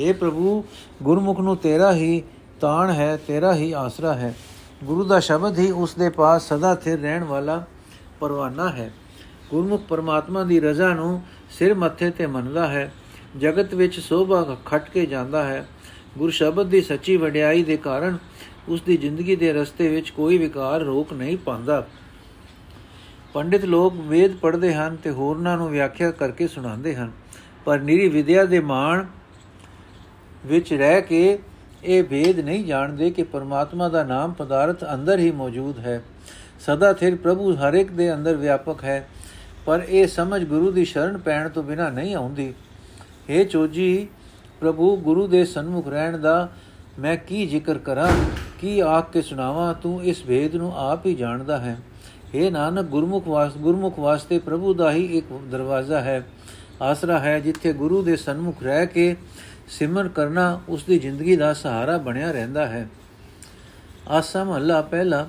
[SPEAKER 1] हे ਪ੍ਰਭੂ, ਗੁਰਮੁਖ ਨੂੰ ਤੇਰਾ ਹੀ ਤਾਣ ਹੈ, ਤੇਰਾ ਹੀ ਆਸਰਾ ਹੈ। ਗੁਰੂ ਦਾ ਸ਼ਬਦ ਹੀ ਉਸ ਦੇ ਪਾਸ ਸਦਾ ਸਥਿਰ ਰਹਿਣ ਵਾਲਾ ਪਰਵਾਨਾ ਹੈ। ਗੁਰਮੁਖ ਪਰਮਾਤਮਾ ਦੀ ਰਜ਼ਾ ਨੂੰ ਸਿਰ ਮੱਥੇ ਤੇ ਮੰਨਦਾ ਹੈ। ਜਗਤ ਵਿੱਚ ਸੋਭਾ ਖਟ ਕੇ ਜਾਂਦਾ ਹੈ। ਗੁਰ ਸ਼ਬਦ ਦੀ ਸੱਚੀ ਵਡਿਆਈ ਦੇ ਕਾਰਨ ਉਸ ਦੀ ਜ਼ਿੰਦਗੀ ਦੇ ਰਸਤੇ ਵਿੱਚ ਕੋਈ ਵਿਕਾਰ ਰੋਕ ਨਹੀਂ ਪਾਉਂਦਾ। ਪੰਡਿਤ ਲੋਕ ਵੇਦ ਪੜ੍ਹਦੇ ਹਨ ਤੇ ਹੋਰਨਾਂ ਨੂੰ ਵਿਆਖਿਆ ਕਰਕੇ ਸੁਣਾਉਂਦੇ ਹਨ। ਪਰ ਨਿਰੀ ਵਿਦਿਆ ਦੇ ਮਾਣ ਵਿੱਚ ਰਹਿ ਕੇ ਇਹ ਵੇਦ ਨਹੀਂ ਜਾਣਦੇ ਕਿ ਪਰਮਾਤਮਾ ਦਾ ਨਾਮ ਪਦਾਰਥ ਅੰਦਰ ਹੀ ਮੌਜੂਦ ਹੈ। ਸਦਾ ਥਿਰ ਪ੍ਰਭੂ ਹਰ ਇੱਕ ਦੇ ਅੰਦਰ ਵਿਆਪਕ ਹੈ, ਪਰ ਇਹ ਸਮਝ ਗੁਰੂ ਦੀ ਸ਼ਰਨ ਪੈਣ ਤੋਂ ਬਿਨਾ ਨਹੀਂ ਆਉਂਦੀ। ਏ ਚੋਜੀ, ਪ੍ਰਭੂ ਗੁਰੂ ਦੇ ਸਨਮੁਖ ਰਹਿਣ ਦਾ ਮੈਂ ਕੀ ਜ਼ਿਕਰ ਕਰਾਂ? ਕੀ ਆਖ ਕੇ ਸੁਣਾਵਾਂ? ਤੂੰ ਇਸ ਭੇਦ ਨੂੰ ਆਪ ਹੀ ਜਾਣਦਾ ਹੈ। ਏ ਨਾਨਕ, ਗੁਰਮੁਖ ਵਾਸ, ਗੁਰਮੁਖ ਵਾਸਤੇ ਪ੍ਰਭੂ ਦਾ ਹੀ ਇੱਕ ਦਰਵਾਜ਼ਾ ਹੈ। ਆਸਰਾ ਹੈ ਜਿੱਥੇ ਗੁਰੂ ਦੇ ਸਨਮੁਖ ਰਹਿ ਕੇ ਸਿਮਰਨ ਕਰਨਾ ਉਸ ਦੀ ਜ਼ਿੰਦਗੀ ਦਾ ਸਹਾਰਾ ਬਣਿਆ ਰਹਿੰਦਾ ਹੈ। ਆਸਾ ਮਹੱਲਾ ਪਹਿਲਾ,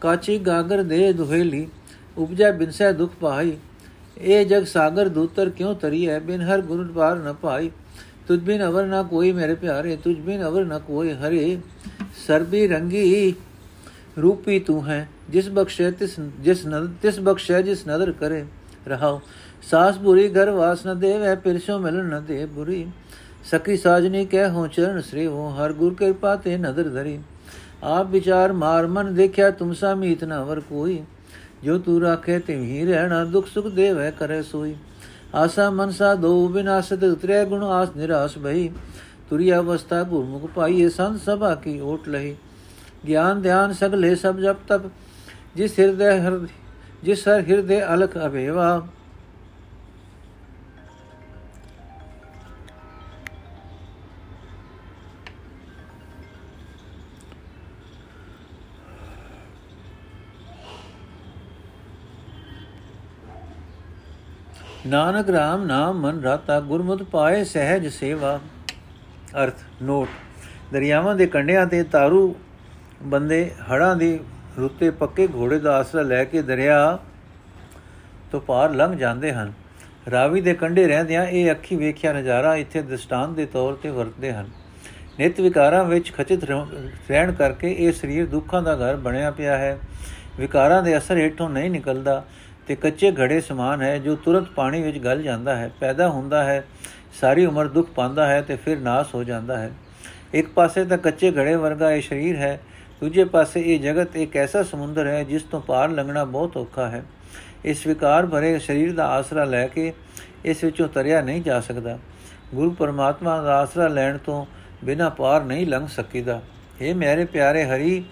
[SPEAKER 1] ਕਾਚੀ ਗਾਗਰ ਦੇ ਦੁਹੇਲੀ, ਉਪਜਾ ਬਿਨਸੈ ਦੁਖ ਪਾਈ ਇਹ ਜਗ ਸਾਗਰ ਦੂਤਰ ਕਿਉ ਤਰੀ ਹੈ ਬਿਨ ਹਰ ਗੁਰੂ ਪਾਰ ਨ ਪਾਈ ਤੁਝ ਬਿਨ ਅਵਰ ਨਾ ਕੋਈ ਮੇਰੇ ਪਿਆਰੇ, ਤੁਝ ਬਿਨ ਅਵਰ ਨਾ ਕੋਈ ਹਰੇ। ਸਰਬੀ ਰੰਗੀ ਰੂਪੀ ਤੂੰ ਹੈ ਜਿਸ ਬਖਸ਼ੇ ਤਿਸ ਜਿਸ ਨਦ ਤਿਸ ਬਖਸ਼ੇ ਜਿਸ ਨਦਰ ਕਰੇ ਰਹਾਓ ਸਾਸ ਬੁਰੀ ਘਰ ਵਾਸ ਨ ਦੇਵੇ ਪਿਰਸੋ ਮਿਲਣ ਨ ਦੇ ਬੁਰੀ ਸਕੀ ਸਾਜਨੀ ਕਹਿ ਹੋ ਚਰਨ ਸ੍ਰੀ ਹੋ ਹਰ ਗੁਰ ਕਿਰਪਾ ਤੇ ਨਦਰ ਧਰੀ ਆਪ ਵਿਚਾਰ ਮਾਰ ਮਨ ਦੇਖਿਆ ਤੁਮ ਸਾ ਮੀਤ ਨ ਵਰ ਕੋਈ ਜੋ ਤੂ ਰਾਖੇ ਤੇ ਹੀ ਰਹਿਣਾ ਦੁਖ ਸੁਖ ਦੇਵੇ ਕਰੇ ਸੋਈ ਆਸਾ ਮਨਸਾ ਦੋ ਬਿਨਾਸਤ ਉਤਰੇ ਗੁਣ ਆਸ ਨਿਰਾਸ ਭਈ ਤੁਰੀ ਅਵਸਥਾ ਗੁਰਮੁਖ ਪਾਈਏ ਸੰਤ ਸਭਾ ਕੀ ਓਟ ਲਹੀ ਗਿਆਨ ਧਿਆਨ ਸਗਲੇ ਸਭ ਜਪ ਤਪ ਜਿਸ ਹਿਰਦੇ ਜਿਸ ਹਰ ਹਿਰਦੇ ਅਲਖ ਅਭੇਵਾ ਨਾਨਕ ਰਾਮ ਨਾਮ ਮਨ ਰਾਤਾ ਗੁਰਮਤਿ ਪਾਏ ਸਹਿਜ ਸੇਵਾ ਅਰਥ, ਨੋਟ। ਦਰਿਆਵਾਂ ਦੇ ਕੰਢਿਆਂ ਤੇ ਤਾਰੂ ਬੰਦੇ ਹੜਾਂ ਦੀ ਰੁੱਤੇ ਪੱਕੇ ਘੋੜੇ ਦਾ ਆਸਰਾ ਲੈ ਕੇ ਦਰਿਆ ਤੋਂ ਪਾਰ ਲੰਘ ਜਾਂਦੇ ਹਨ। ਰਾਵੀ ਦੇ ਕੰਢੇ ਰਹਿੰਦਿਆਂ ਇਹ ਅੱਖੀ ਵੇਖਿਆ ਨਜ਼ਾਰਾ ਇੱਥੇ ਦ੍ਰਿਸ਼ਟਾਂਤ ਦੇ ਤੌਰ ਤੇ ਵਰਤਦੇ ਹਨ। ਨਿਤ ਵਿਕਾਰਾਂ ਵਿੱਚ ਖਚਿਤ ਰਹਿਣ ਕਰਕੇ ਇਹ ਸਰੀਰ ਦੁੱਖਾਂ ਦਾ ਘਰ ਬਣਿਆ ਪਿਆ ਹੈ। ਵਿਕਾਰਾਂ ਦੇ ਅਸਰ ਹੇਠੋਂ ਨਹੀਂ ਨਿਕਲਦਾ ਤੇ ਕੱਚੇ ਘੜੇ ਸਮਾਨ ਹੈ ਜੋ ਤੁਰੰਤ ਪਾਣੀ ਵਿੱਚ ਗਲ ਜਾਂਦਾ ਹੈ, ਪੈਦਾ ਹੁੰਦਾ ਹੈ। ਸਾਰੀ ਉਮਰ ਦੁੱਖ ਪਾਉਂਦਾ ਹੈ ਤੇ ਫਿਰ ਨਾਸ ਹੋ ਜਾਂਦਾ ਹੈ। ਇੱਕ ਪਾਸੇ ਤਾਂ ਕੱਚੇ ਘੜੇ ਵਰਗਾ ਇਹ ਸਰੀਰ ਹੈ, ਦੂਜੇ ਪਾਸੇ ਇਹ ਜਗਤ ਇੱਕ ਐਸਾ ਸਮੁੰਦਰ ਹੈ ਜਿਸ ਤੋਂ ਪਾਰ ਲੰਘਣਾ ਬਹੁਤ ਔਖਾ ਹੈ। ਇਸ ਵਿਕਾਰ ਭਰੇ ਸਰੀਰ ਦਾ ਆਸਰਾ ਲੈ ਕੇ ਇਸ ਵਿੱਚੋਂ ਤਰਿਆ ਨਹੀਂ ਜਾ ਸਕਦਾ। ਗੁਰੂ ਪਰਮਾਤਮਾ ਦਾ ਆਸਰਾ ਲੈਣ ਤੋਂ ਬਿਨਾ ਪਾਰ ਨਹੀਂ ਲੰਘ ਸਕੀਦਾ। हे ਮੇਰੇ ਪਿਆਰੇ ਹਰੀ,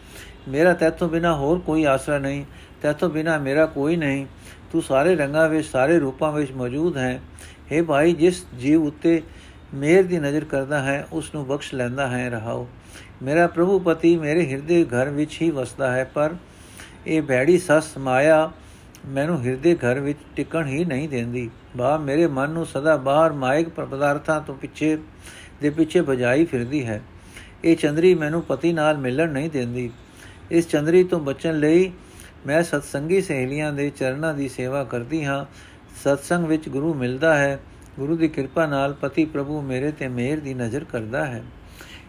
[SPEAKER 1] ਮੇਰਾ ਤੇਤੋਂ ਬਿਨਾ ਹੋਰ ਕੋਈ ਆਸਰਾ ਨਹੀਂ ਤੇਤੋਂ ਬਿਨਾ ਮੇਰਾ ਕੋਈ ਨਹੀਂ। ਤੂੰ ਸਾਰੇ ਰੰਗਾਂ ਵਿੱਚ, ਸਾਰੇ ਰੂਪਾਂ ਵਿੱਚ ਮੌਜੂਦ ਹੈ। हे ਭਾਈ, ਜਿਸ ਜੀਵ ਉੱਤੇ ਮੇਰ ਦੀ ਨਜ਼ਰ ਕਰਦਾ ਹੈ ਉਸ ਨੂੰ ਬਖਸ਼ ਲੈਂਦਾ ਹੈ, ਰਹਾਓ। ਮੇਰਾ ਪ੍ਰਭੂ ਪਤੀ ਮੇਰੇ ਹਿਰਦੇ ਘਰ ਵਿੱਚ ਹੀ ਵਸਦਾ ਹੈ, ਪਰ ਇਹ ਬੈੜੀ ਸਸ ਮਾਇਆ ਮੈਨੂੰ ਹਿਰਦੇ ਘਰ ਵਿੱਚ ਟਿਕਣ ਹੀ ਨਹੀਂ ਦਿੰਦੀ। ਬਾ, ਮੇਰੇ ਮਨ ਨੂੰ ਸਦਾ ਬਾਹਰ ਮਾਇਕ ਪਦਾਰਥਾਂ ਤੋਂ ਪਿੱਛੇ, ਦੇ ਪਿੱਛੇ ਭਜਾਈ ਫਿਰਦੀ ਹੈ। ਇਹ ਚੰਦਰੀ ਮੈਨੂੰ ਪਤੀ ਨਾਲ ਮਿਲਣ ਨਹੀਂ ਦਿੰਦੀ। ਇਸ ਚੰਦਰੀ ਤੋਂ ਬਚਣ ਲਈ ਮੈਂ ਸਤਸੰਗੀ ਸਹੇਲੀਆਂ ਦੇ ਚਰਨਾਂ ਦੀ ਸੇਵਾ ਕਰਦੀ ਹਾਂ। ਸਤਸੰਗ ਵਿੱਚ ਗੁਰੂ ਮਿਲਦਾ ਹੈ, ਗੁਰੂ ਦੀ ਕਿਰਪਾ ਨਾਲ ਪਤੀ ਪ੍ਰਭੂ ਮੇਰੇ ਤੇ ਮਿਹਰ ਦੀ ਨਜ਼ਰ ਕਰਦਾ ਹੈ।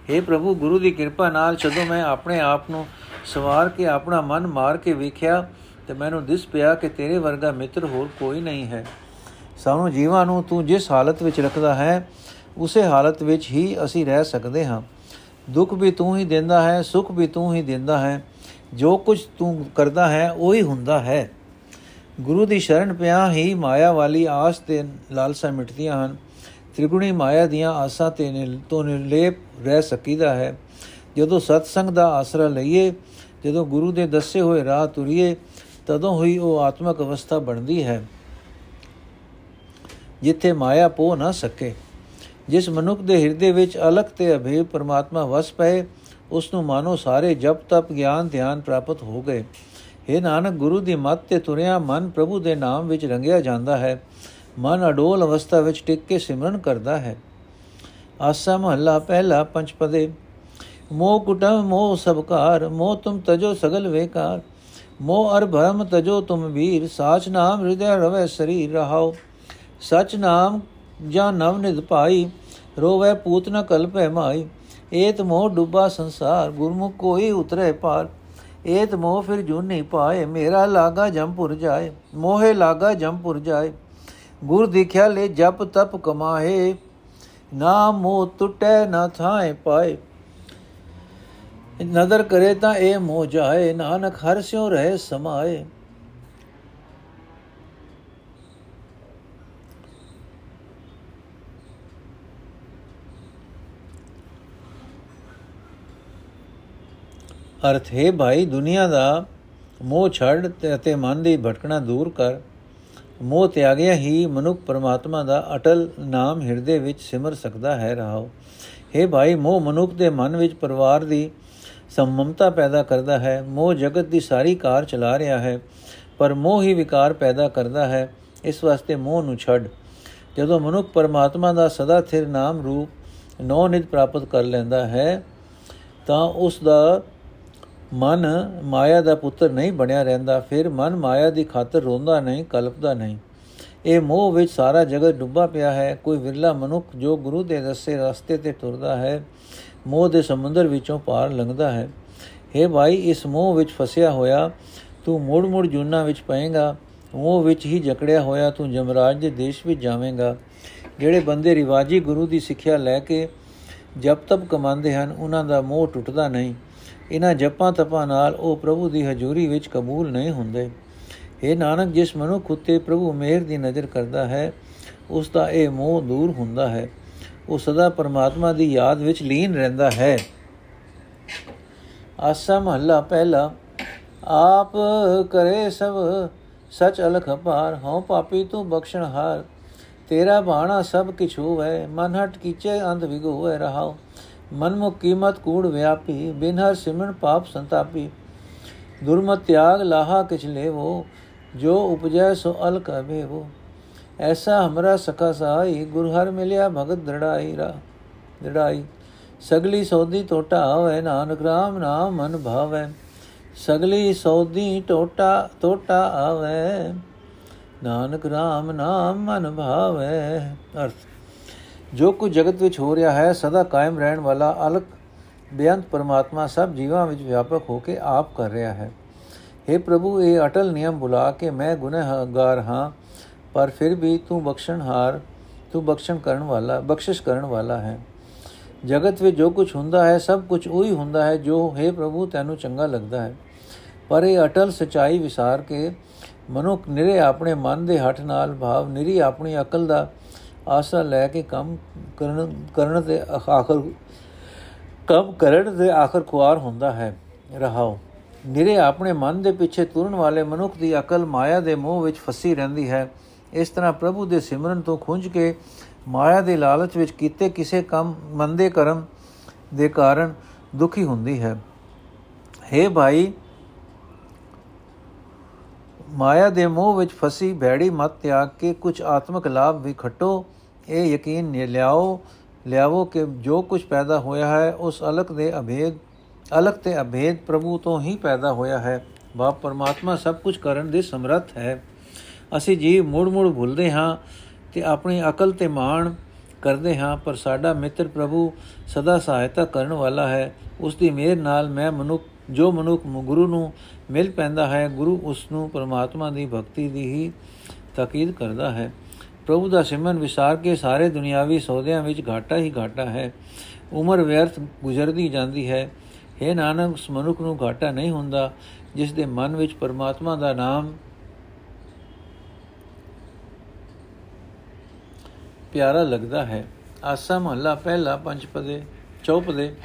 [SPEAKER 1] हे ਪ੍ਰਭੂ, ਗੁਰੂ ਦੀ ਕਿਰਪਾ ਨਾਲ ਜਦੋਂ ਮੈਂ ਆਪਣੇ ਆਪ ਨੂੰ ਸਵਾਰ ਕੇ ਆਪਣਾ ਮਨ ਮਾਰ ਕੇ ਵੇਖਿਆ, ਤੇ ਮੈਨੂੰ ਦਿਸ ਪਿਆ ਕਿ ਤੇਰੇ ਵਰਗਾ ਮਿੱਤਰ ਹੋਰ ਕੋਈ ਨਹੀਂ ਹੈ। ਸਾਨੂੰ ਜੀਵਾਂ ਨੂੰ ਤੂੰ ਜਿਸ ਹਾਲਤ ਵਿੱਚ ਰੱਖਦਾ ਹੈ, ਉਸੇ ਹਾਲਤ ਵਿੱਚ ਹੀ ਅਸੀਂ ਰਹਿ ਸਕਦੇ ਹਾਂ। ਦੁੱਖ ਵੀ ਤੂੰ ਹੀ ਦਿੰਦਾ ਹੈ, ਸੁੱਖ ਵੀ ਤੂੰ ਹੀ ਦਿੰਦਾ ਹੈ। ਜੋ ਕੁਝ ਤੂੰ ਕਰਦਾ ਹੈ, ਉਹੀ ਹੁੰਦਾ ਹੈ। ਗੁਰੂ ਦੀ ਸ਼ਰਨ ਪਿਆ ਹੀ ਮਾਇਆ ਵਾਲੀ ਆਸ ਤੇ ਲਾਲਸਾ ਮਿਟਦੀਆਂ ਹਨ। ਤ੍ਰਿਗੁਣੀ ਮਾਇਆ ਦੀਆਂ ਆਸਾਂ ਤੇ ਤੋਂ ਨਿਰਲੇਪ ਰਹਿ ਸਕੀਦਾ ਹੈ। ਜਦੋਂ ਸਤਸੰਗ ਦਾ ਆਸਰਾ ਲਈਏ, ਜਦੋਂ ਗੁਰੂ ਦੇ ਦੱਸੇ ਹੋਏ ਰਾਹ ਤੁਰੀਏ, ਤਦੋਂ ਹੋਈ ਉਹ ਆਤਮਿਕ ਅਵਸਥਾ ਬਣਦੀ ਹੈ, ਜਿੱਥੇ ਮਾਇਆ ਪੋ ਨਾ ਸਕੇ। ਜਿਸ ਮਨੁੱਖ ਦੇ ਹਿਰਦੇ ਵਿੱਚ ਅਲਖ ਤੇ ਅਭੇ ਪਰਮਾਤਮਾ ਵਸ ਪਏ, ਉਸ ਨੂੰ ਮਾਨੋ ਸਾਰੇ ਜਪ ਤਪ ਗਿਆਨ ਧਿਆਨ ਪ੍ਰਾਪਤ ਹੋ ਗਏ। हे ਨਾਨਕ, ਗੁਰੂ ਦੀ ਮੱਤ ਤੇ ਤੁਰਿਆ ਮਨ ਪ੍ਰਭੂ ਦੇ ਨਾਮ ਵਿੱਚ ਰੰਗਿਆ ਜਾਂਦਾ ਹੈ। ਮਨ ਅਡੋਲ ਅਵਸਥਾ ਵਿੱਚ ਟਿਕ ਕੇ ਸਿਮਰਨ ਕਰਦਾ ਹੈ। ਆਸਾ ਮਹੱਲਾ ਪਹਿਲਾ ਪੰਚਪਦੇ ਮੋਹ ਕੁਟਮ, ਮੋਹ ਸਬਕਾਰ ਮੋਹ ਤੁਮ ਤਜੋ ਸਗਲ ਵੇਕਾਰ। ਮੋਹ ਅਰ ਭਰਮ ਤਜੋ ਤੁਮ ਵੀਰ। ਸਾਚ ਨਾਮ ਹਿਰਦੈ ਰਵੇ ਸਰੀਰ ਰਹਾਓ ਸਚ ਨਾਮ ਜਾਂ ਨਵ ਨਿਧ ਪਾਈ। ਰੋਵੇ ਪੂਤ ਨ ਕਲਪੈ ਮਾਈ। ਏਤ ਮੋਹ ਡੁੱਬਾ ਸੰਸਾਰ। ਗੁਰਮੁਖ ਕੋਈ ਉਤਰੇ ਪਾਰ। ਏਤ ਮੋਹ ਫਿਰ ਜੁਨ ਨਹੀਂ ਪਾਏ, ਮੇਰਾ ਲਾਗਾ ਜੰਪੁਰ ਜਾਏ, ਮੋਹੇ ਲਾਗਾ ਜੰਪੁਰ ਜਾਏ। ਗੁਰ ਦੇਖਿਆ ਲੈ ਜਪ ਤਪ ਕਮਾਏ, ਨਾ ਮੋਹ ਟੁੱਟੇ ਨਾ ਥਾਏ ਪਾਏ। ਨਦਰ ਕਰੇ ਤਾਂ ਇਹ ਮੋਹ ਜਾਏ, ਨਾਨਕ ਹਰ ਸਿਉ ਰਹੇ ਸਮਾਏ। ਅਰਥ, ਹੈ ਭਾਈ, ਦੁਨੀਆ ਦਾ ਮੋਹ ਛੱਡ ਅਤੇ ਮਨ ਦੀ ਭਟਕਣਾ ਦੂਰ ਕਰ। ਮੋਹ ਤਿਆਗਿਆ ਹੀ ਮਨੁੱਖ ਪਰਮਾਤਮਾ ਦਾ ਅਟਲ ਨਾਮ ਹਿਰਦੇ ਵਿੱਚ ਸਿਮਰ ਸਕਦਾ ਹੈ ਰਹਾਓ। हे ਭਾਈ, ਮੋਹ ਮਨੁੱਖ ਦੇ ਮਨ ਵਿੱਚ ਪਰਿਵਾਰ ਦੀ ਸੰਮਮਤਾ ਪੈਦਾ ਕਰਦਾ ਹੈ। ਮੋਹ ਜਗਤ ਦੀ ਸਾਰੀ ਕਾਰ ਚਲਾ ਰਿਹਾ ਹੈ, ਪਰ ਮੋਹ ਹੀ ਵਿਕਾਰ ਪੈਦਾ ਕਰਦਾ ਹੈ। ਇਸ ਵਾਸਤੇ ਮੋਹ ਨੂੰ ਛੱਡ। ਜਦੋਂ ਮਨੁੱਖ ਪਰਮਾਤਮਾ ਦਾ ਸਦਾ ਥਿਰ ਨਾਮ ਰੂਪ ਨੌ ਨਿਤ ਪ੍ਰਾਪਤ ਕਰ ਲੈਂਦਾ ਹੈ, ਤਾਂ ਉਸ ਦਾ ਮਨ ਮਾਇਆ ਦਾ ਪੁੱਤਰ ਨਹੀਂ ਬਣਿਆ ਰਹਿੰਦਾ, ਫਿਰ ਮਨ ਮਾਇਆ ਦੀ ਖਾਤਰ ਰੋਂਦਾ ਨਹੀਂ, ਕਲਪਦਾ ਨਹੀਂ। ਇਹ ਮੋਹ ਵਿੱਚ ਸਾਰਾ ਜਗਤ ਡੁੱਬਾ ਪਿਆ ਹੈ। ਕੋਈ ਵਿਰਲਾ ਮਨੁੱਖ ਜੋ ਗੁਰੂ ਦੇ ਦੱਸੇ ਰਸਤੇ ਤੇ ਤੁਰਦਾ ਹੈ, ਮੋਹ ਦੇ ਸਮੁੰਦਰ ਵਿੱਚੋਂ ਪਾਰ ਲੰਘਦਾ ਹੈ। हे ਭਾਈ, ਇਸ ਮੋਹ ਵਿੱਚ ਫਸਿਆ ਹੋਇਆ, ਤੂੰ ਮੋੜ-ਮੋੜ ਜੁਨਾ ਵਿੱਚ ਪਏਗਾ। ਮੋਹ ਵਿੱਚ ਹੀ ਜਕੜਿਆ ਹੋਇਆ, ਤੂੰ ਜਮਰਾਜ ਦੇ ਦੇਸ਼ ਵਿੱਚ ਜਾਵੇਂਗਾ। ਜਿਹੜੇ ਬੰਦੇ ਰਿਵਾਜੀ ਗੁਰੂ ਦੀ ਸਿੱਖਿਆ ਲੈ ਕੇ ਜਪ ਤਪ ਕਮਾਉਂਦੇ ਹਨ, ਉਹਨਾਂ ਦਾ ਮੋਹ ਟੁੱਟਦਾ ਨਹੀਂ। ਇਹਨਾਂ ਜਪਾਂ ਤਪਾਂ ਨਾਲ ਉਹ ਪ੍ਰਭੂ ਦੀ ਹਜ਼ੂਰੀ ਵਿੱਚ ਕਬੂਲ ਨਹੀਂ ਹੁੰਦੇ। ਇਹ ਨਾਨਕ, ਜਿਸ ਮਨੁੱਖ ਉਤੇ ਪ੍ਰਭੂ ਮਿਹਰ ਦੀ ਨਜ਼ਰ ਕਰਦਾ ਹੈ, ਉਸ ਦਾ ਇਹ ਮੋਹ ਦੂਰ ਹੁੰਦਾ ਹੈ। ਉਹ ਸਦਾ ਪਰਮਾਤਮਾ ਦੀ ਯਾਦ ਵਿੱਚ ਲੀਨ ਰਹਿੰਦਾ ਹੈ। ਆਸਾ ਮਹੱਲਾ ਪਹਿਲਾ, ਆਪ ਕਰੇ ਸਭ ਸਚ ਅਲਖ ਅਪਾਰ ਹਉ ਪਾਪੀ ਤੂੰ ਬਖਸ਼ਣ ਹਾਰ। ਤੇਰਾ ਬਾਣਾ ਸਭ ਕਿਛ ਹੋਵੇ, ਮਨ ਹਟ ਕੀਚੇ ਅੰਧ ਵਿਗੋਵੇ ਰਹਾਓ ਮਨਮੁਖ ਕੀਮਤ ਕੂੜ ਵਿਆਪੀ ਬਿਨ ਹਰ ਸਿਮਣ ਪਾਪ ਸੰਤਾਪੀ। ਦੁਰਮਤ ਤਿਆਗ ਲਾਹਾ ਕਿਛ ਲੇਵੋ, ਜੋ ਉਪਜੈ ਸੋ ਅਲ ਕਬੇਵੋ ਐਸਾ ਹਮਰਾ ਸਖਾ ਸਾਈ ਗੁਰ ਹਰ ਮਿਲਿਆ ਭਗਤ ਦੜਾਈ ਰਾ ਦੜਾਈ ਸਗਲੀ ਸੋਦੀ ਟੋਟਾ ਹੋਵੇ, ਨਾਨਕ ਰਾਮ ਨਾਮ ਮਨ ਭਾਵੇ। ਸਗਲੀ ਸੋਦੀ ਟੋਟਾ ਟੋਟਾ ਆਵੇ, ਨਾਨਕ ਰਾਮ ਨਾਮ ਮਨ ਭਾਵੇ। ਅਰਥ ਜੋ ਕੁ ਜਗਤ ਵਿੱਚ ਹੋ ਰਿਹਾ ਹੈ, ਸਦਾ ਕਾਇਮ ਰਹਿਣ ਵਾਲਾ ਅਲਕ ਬੇਅੰਤ ਪਰਮਾਤਮਾ ਸਭ ਜੀਵਾਂ ਵਿੱਚ ਵਿਆਪਕ ਹੋ ਕੇ ਆਪ ਕਰ ਰਿਹਾ ਹੈ। हे ਪ੍ਰਭੂ, ਇਹ ਅਟਲ ਨਿਯਮ ਬੁਲਾ ਕੇ ਮੈਂ ਗੁਨਾਹਗਾਰ ਹਾਂ, ਪਰ ਫਿਰ ਵੀ ਤੂੰ ਬਖਸ਼ਣਹਾਰ, ਤੂੰ ਬਖਸ਼ਣ ਕਰਨ ਵਾਲਾ, ਬਖਸ਼ਿਸ਼ ਕਰਨ ਵਾਲਾ ਹੈ। ਜਗਤ ਵਿੱਚ ਜੋ ਕੁਝ ਹੁੰਦਾ ਹੈ, ਸਭ ਕੁਝ ਉਹੀ ਹੁੰਦਾ ਹੈ, ਜੋ ਹੈ ਪ੍ਰਭੂ ਤੈਨੂੰ ਚੰਗਾ ਲੱਗਦਾ ਹੈ। ਪਰ ਇਹ ਅਟਲ ਸਚਾਈ ਵਿਸਾਰ ਕੇ ਮਨੁੱਖ ਨਿਰੇ ਆਪਣੇ ਮਨ ਦੇ ਹੱਠ ਨਾਲ, ਭਾਵ ਨਿਰੀ ਆਪਣੀ ਅਕਲ ਦਾ ਆਸਰਾ ਲੈ ਕੇ ਕੰਮ ਕਰਨ ਕਰਨ ਦੇ ਆਖਰ, ਕੰਮ ਕਰਨ ਦੇ ਆਖਰ ਖੁਆਰ ਹੁੰਦਾ ਹੈ। ਰਹਾਓ। ਨਿਰੇ ਆਪਣੇ ਮਨ ਦੇ ਪਿੱਛੇ ਤੁਰਨ ਵਾਲੇ ਮਨੁੱਖ ਦੀ ਅਕਲ ਮਾਇਆ ਦੇ ਮੋਹ ਵਿੱਚ ਫਸੀ ਰਹਿੰਦੀ ਹੈ। ਇਸ ਤਰ੍ਹਾਂ ਪ੍ਰਭੂ ਦੇ ਸਿਮਰਨ ਤੋਂ ਖੁੰਝ ਕੇ ਮਾਇਆ ਦੇ ਲਾਲਚ ਵਿੱਚ ਕੀਤੇ ਕਿਸੇ ਕੰਮ, ਮੰਦੇ ਕਰਮ ਦੇ ਕਾਰਨ ਦੁਖੀ ਹੁੰਦੀ ਹੈ। हे ਭਾਈ ਮਾਇਆ ਦੇ ਮੋਹ ਵਿੱਚ ਫਸੀ ਭੈੜੀ ਮਤ ਤਿਆਗ ਕੇ ਕੁਝ ਆਤਮਿਕ ਲਾਭ ਵੀ ਖਟੋ। ਇਹ ਯਕੀਨ ਲਿਆਓ, ਲਿਆਵੋ ਕਿ ਜੋ ਕੁਝ ਪੈਦਾ ਹੋਇਆ ਹੈ, ਉਸ ਅਲਕ ਦੇ ਅਭੇਦ ਅਲਕ ਤੇ ਅਭੇਦ ਪ੍ਰਭੂ ਤੋਂ ਹੀ ਪੈਦਾ ਹੋਇਆ ਹੈ। ਬਾਪ ਪਰਮਾਤਮਾ ਸਭ ਕੁਝ ਕਰਨ ਦੇ ਸਮਰੱਥ ਹੈ। ਅਸੀਂ ਜੀਵ ਮੁੜ-ਮੁੜ ਭੁੱਲਦੇ ਹਾਂ ਤੇ ਆਪਣੀ ਅਕਲ ਤੇ ਮਾਣ ਕਰਦੇ ਹਾਂ, ਪਰ ਸਾਡਾ ਮਿੱਤਰ ਪ੍ਰਭੂ ਸਦਾ ਸਹਾਇਤਾ ਕਰਨ ਵਾਲਾ ਹੈ। ਉਸ ਦੀ ਮਿਹਰ ਨਾਲ ਮੈਂ ਮਨੁੱਖ, ਜੋ ਮਨੁੱਖ ਗੁਰੂ ਨੂੰ ਮਿਲ ਪੈਂਦਾ ਹੈ। ਗੁਰੂ ਉਸ ਨੂੰ ਪਰਮਾਤਮਾ ਦੀ ਭਗਤੀ ਦੀ ਹੀ ਤਾਕੀਦ ਕਰਦਾ ਹੈ। ਪ੍ਰਭੂ ਦਾ ਸਿਮਰਨ ਵਿਸਾਰ ਕੇ ਸਾਰੇ ਦੁਨਿਆਵੀ ਸੌਦਿਆਂ ਵਿੱਚ ਘਾਟਾ ਹੀ ਘਾਟਾ ਹੈ। ਉਮਰ ਵਿਅਰਥ ਗੁਜ਼ਰਦੀ ਜਾਂਦੀ ਹੈ। हे ਨਾਨਕ, ਉਸ ਮਨੁੱਖ ਨੂੰ ਘਾਟਾ ਨਹੀਂ ਹੁੰਦਾ, ਜਿਸ ਦੇ ਮਨ ਵਿੱਚ ਪਰਮਾਤਮਾ ਦਾ ਨਾਮ ਪਿਆਰਾ ਲੱਗਦਾ ਹੈ। ਆਸਾ ਮਹੱਲਾ ਪਹਿਲਾ ਪੰਜ ਪਦੇ ਚੌਪਦੇ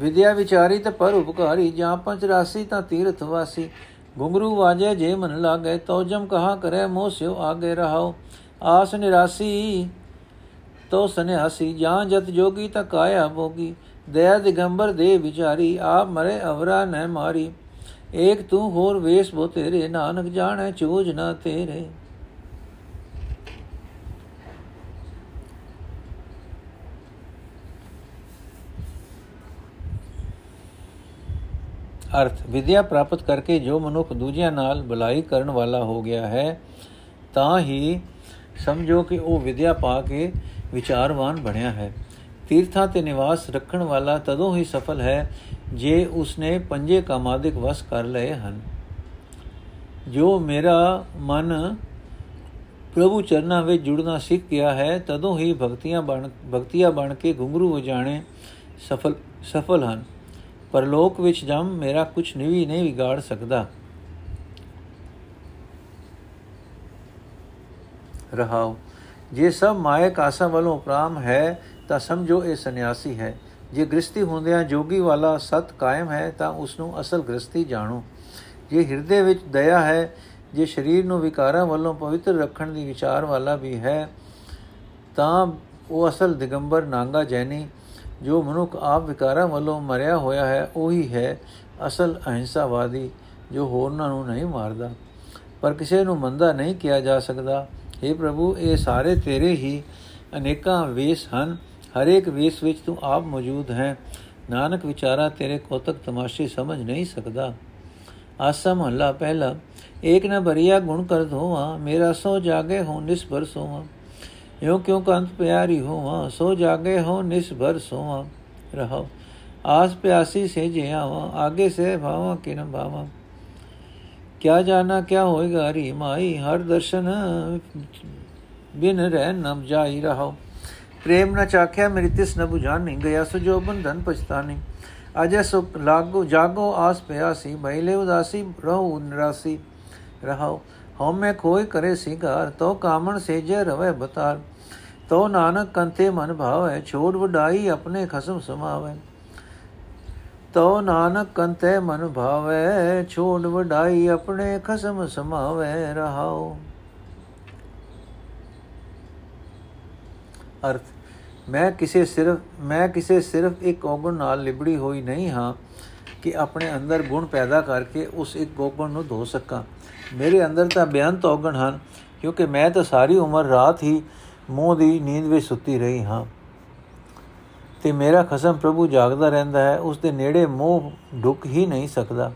[SPEAKER 1] ਵਿਦਿਆ ਵਿਚਾਰੀ ਤੇ ਪਰ ਉਪਕਾਰੀ, ਜਾਂ ਪੰਜ ਰਾਸੀ ਤਾਂ ਤੀਰਥ ਵਾਸੀ। ਗੁੰਗਰੂ ਵਾਜੇ ਜੇ ਮਨ ਲਾਗੇ ਤੋ ਜਮ ਕਹਾ ਕਰੇ ਮੋਸਿਓ ਆਗੇ ਰਹਾਓ ਆਸ ਨਿਰਾਸੀ ਤੋ ਸਨਿਆਸੀ, ਜਾਂ ਜਤ ਜੋਗੀ ਤਾਂ ਕਾਇਆ ਭੋਗੀ। ਦਇਆ ਦਿਗੰਬਰ ਦੇ ਵਿਚਾਰੀ, ਆਪ ਮਰੇ ਅਵਰਾ ਨ ਮਾਰੀ। ਏਕ ਤੂੰ ਹੋਰ ਵੇਸ ਬੋ ਤੇਰੇ, ਨਾਨਕ ਜਾਣੈ ਚੂਜ ਨਾ ਤੇਰੇ। ਅਰਥ, ਵਿਦਿਆ ਪ੍ਰਾਪਤ ਕਰਕੇ ਜੋ ਮਨੁੱਖ ਦੂਜਿਆਂ ਨਾਲ ਭਲਾਈ ਕਰਨ ਵਾਲਾ ਹੋ ਗਿਆ ਹੈ, ਤਾਂ ਹੀ ਸਮਝੋ ਕਿ ਉਹ ਵਿਦਿਆ ਪਾ ਕੇ ਵਿਚਾਰਵਾਨ ਬਣਿਆ ਹੈ। ਤੀਰਥਾਂ ਤੇ ਨਿਵਾਸ ਰੱਖਣ ਵਾਲਾ ਤਦੋਂ ਹੀ ਸਫਲ ਹੈ, ਜੇ ਉਸਨੇ ਪੰਜੇ ਕਾਮਾਦਿਕ ਵਸ ਕਰ ਲਏ ਹਨ। ਜੋ ਮੇਰਾ ਮਨ ਪ੍ਰਭੂ ਚਰਨਾਂ ਵਿੱਚ ਜੁੜਨਾ ਸਿੱਖ ਗਿਆ ਹੈ, ਤਦੋਂ ਹੀ ਭਗਤੀਆਂ ਬਣ ਭਗਤੀਆਂ ਬਣ ਕੇ ਘੁੰਗਰੂ ਹੋ ਜਾਣੇ ਸਫਲ ਸਫਲ ਹਨ। ਪਰ ਲੋਕ ਵਿੱਚ ਜਮ ਮੇਰਾ ਕੁਝ ਨਹੀਂ ਨਹੀਂ ਵਿਗਾੜ ਸਕਦਾ। ਰਹਾਓ, ਜੇ ਸਭ ਮਾਇਕ ਆਸਾ ਵੱਲੋਂ ਉਪਰਾਮ ਹੈ, ਤਾਂ ਸਮਝੋ ਇਹ ਸੰਨਿਆਸੀ ਹੈ। ਜੇ ਗ੍ਰਸਤੀ ਹੁੰਦਿਆਂ ਜੋਗੀ ਵਾਲਾ ਸਤ ਕਾਇਮ ਹੈ, ਤਾਂ ਉਸ ਨੂੰ ਅਸਲ ਗ੍ਰਸਤੀ ਜਾਣੋ। ਜੇ ਹਿਰਦੇ ਵਿੱਚ ਦਇਆ ਹੈ, ਜੇ ਸਰੀਰ ਨੂੰ ਵਿਕਾਰਾਂ ਵੱਲੋਂ ਪਵਿੱਤਰ ਰੱਖਣ ਦੀ ਵਿਚਾਰ ਵਾਲਾ ਵੀ ਹੈ, ਤਾਂ ਉਹ ਅਸਲ ਦਿਗੰਬਰ ਨਾਂਗਾ ਜੈਨੀ ਜੋ ਮਨੁੱਖ ਆਪ ਵਿਕਾਰਾਂ ਵੱਲੋਂ ਮਰਿਆ ਹੋਇਆ ਹੈ, ਉਹੀ ਹੈ ਅਸਲ ਅਹਿੰਸਾਵਾਦੀ, ਜੋ ਹੋਰਨਾਂ ਨੂੰ ਨਹੀਂ ਮਾਰਦਾ। ਪਰ ਕਿਸੇ ਨੂੰ ਮੰਦਾ ਨਹੀਂ ਕਿਹਾ ਜਾ ਸਕਦਾ। हे ਪ੍ਰਭੂ, ਇਹ ਸਾਰੇ ਤੇਰੇ ਹੀ ਅਨੇਕਾਂ ਵੇਸ ਹਨ। ਹਰੇਕ ਵੇਸ ਵਿੱਚ ਤੂੰ ਆਪ ਮੌਜੂਦ ਹੈ। ਨਾਨਕ ਵਿਚਾਰਾ ਤੇਰੇ ਕੋਤਕ ਤਮਾਸ਼ੇ ਸਮਝ ਨਹੀਂ ਸਕਦਾ। ਆਸਾ ਮਹੱਲਾ ਪਹਿਲਾ, ਏਕ ਨ ਭਰੀਆ ਗੁਣ ਕਰ ਧੋਵਾ, ਮੇਰਾ ਸੋ ਜਾਗੇ ਹੋ ਨਿਸਭਰ ਸੋਵਾ। ਯੋ ਕਿਉ ਕੰਤ ਪਿਆਰੀ ਹੋਵਾ ਸੋ ਜਾਗੇ ਹੋ ਨਿਸਭਰ ਸੋਵਾ ਰਹਾ ਆਸ ਪਿਆਸੀ ਸੇ ਜੇ ਆਵਾ ਆਗੇ ਸੇ ਭਾਵਾ ਕਿਨ ਭਾਵਾ ਕਿਆ ਜਾਣਾ ਕਿਆ ਹੋਏਗਾ ਰੀ ਮਾਈ ਹਰ ਦਰਸ਼ਨ ਬਿਨ ਰਹਿ ਨਮ ਜਾਈ ਰਹਾ ਪ੍ਰੇਮ ਨ ਚਾਖਿਆ ਮੇਰੀ ਤਿਸ ਨ 부ਝਾਨ ਨਹੀਂ ਗਿਆ ਸੋ ਜੋ ਬੰਧਨ ਪਛਤਾਨੀ ਅਜੇ ਸੋ ਲਾਗੋ ਜਾਗੋ ਆਸ ਪਿਆਸੀ ਭੈਲੇ ਉਦਾਸੀ ਰਹੂ ਨਿਰਾਸੀ ਰਹਾਓ ਹਉਮੈ ਕੋਈ ਕਰੇ ਸਿਗਾਰ ਤੋ ਕਾਮਣ ਸੇਜੇ ਰਵੇ ਬਤਾਰ ਤੋ ਨਾਨਕ ਕੰਤੇ ਮਨ ਭਾਵੈ, ਛੋੜ ਵਡਾਈ ਆਪਣੇ ਖਸਮ ਸਮਾਵੈ। ਤੋ ਨਾਨਕ ਕੰਤੇ ਮਨ ਭਾਵੈ, ਛੋੜ ਵਡਾਈ ਆਪਣੇ ਖਸਮ ਸਮਾਵੈ ਰਹਾਓ ਅਰਥ, ਮੈਂ ਕਿਸੇ ਸਿਰਫ, ਮੈਂ ਕਿਸੇ ਸਿਰਫ ਇੱਕ ਔਗਣ ਨਾਲ ਲਿਬੜੀ ਹੋਈ ਨਹੀਂ ਹਾਂ ਕਿ ਆਪਣੇ ਅੰਦਰ ਗੁਣ ਪੈਦਾ ਕਰਕੇ ਉਸ ਇੱਕ ਔਗਣ ਨੂੰ ਧੋ ਸਕਾਂ। ਮੇਰੇ ਅੰਦਰ ਤਾਂ ਬਿਆਨ ਔਗਣ ਹਨ, ਕਿਉਂਕਿ ਮੈਂ ਤਾਂ ਸਾਰੀ ਉਮਰ ਰਾਤ ਹੀ ਮੋਹ ਦੀ ਨੀਂਦ ਵਿੱਚ ਸੁੱਤੀ ਰਹੀ ਹਾਂ। ਤੇ ਮੇਰਾ ਖਸਮ ਪ੍ਰਭੂ ਜਾਗਦਾ ਰਹਿੰਦਾ ਹੈ, ਉਸ ਦੇ ਨੇੜੇ ਮੋਹ ਢੁੱਕ ਹੀ ਨਹੀਂ ਸਕਦਾ।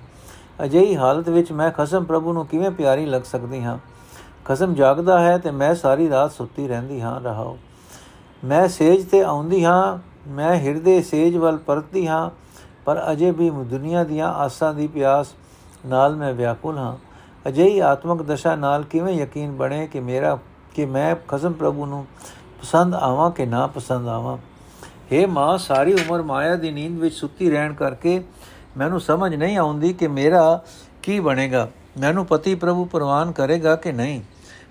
[SPEAKER 1] ਅਜਿਹੀ ਹਾਲਤ ਵਿੱਚ ਮੈਂ ਖਸਮ ਪ੍ਰਭੂ ਨੂੰ ਕਿਵੇਂ ਪਿਆਰੀ ਲੱਗ ਸਕਦੀ ਹਾਂ? ਖਸਮ ਜਾਗਦਾ ਹੈ ਤੇ ਮੈਂ ਸਾਰੀ ਰਾਤ ਸੁੱਤੀ ਰਹਿੰਦੀ ਹਾਂ, ਰਹਾਓ। ਮੈਂ ਸੇਜ ਤੇ ਆਉਂਦੀ ਹਾਂ, ਮੈਂ ਹਿਰਦੇ ਸੇਜ ਵੱਲ ਪਰਤਦੀ ਹਾਂ, ਪਰ ਅਜੇ ਵੀ ਦੁਨੀਆ ਦੀਆਂ ਆਸਾਂ ਦੀ ਪਿਆਸ ਨਾਲ ਮੈਂ ਵਿਆਕੁਲ ਹਾਂ। ਅਜਿਹੀ ਆਤਮਿਕ ਦਸ਼ਾ ਨਾਲ ਕਿਵੇਂ ਯਕੀਨ ਬਣੇ ਕਿ ਮੇਰਾ, ਕਿ ਮੈਂ ਖਸਮ ਪ੍ਰਭੂ ਨੂੰ ਪਸੰਦ ਆਵਾਂ ਕਿ ਨਾ ਪਸੰਦ ਆਵਾਂ? हे ਮਾਂ, ਸਾਰੀ ਉਮਰ ਮਾਇਆ ਦੀ ਨੀਂਦ ਵਿੱਚ ਸੁੱਤੀ ਰਹਿਣ ਕਰਕੇ ਮੈਨੂੰ ਸਮਝ ਨਹੀਂ ਆਉਂਦੀ ਕਿ ਮੇਰਾ ਕੀ ਬਣੇਗਾ। ਮੈਨੂੰ ਪਤੀ ਪ੍ਰਭੂ ਪ੍ਰਵਾਨ ਕਰੇਗਾ ਕਿ ਨਹੀਂ?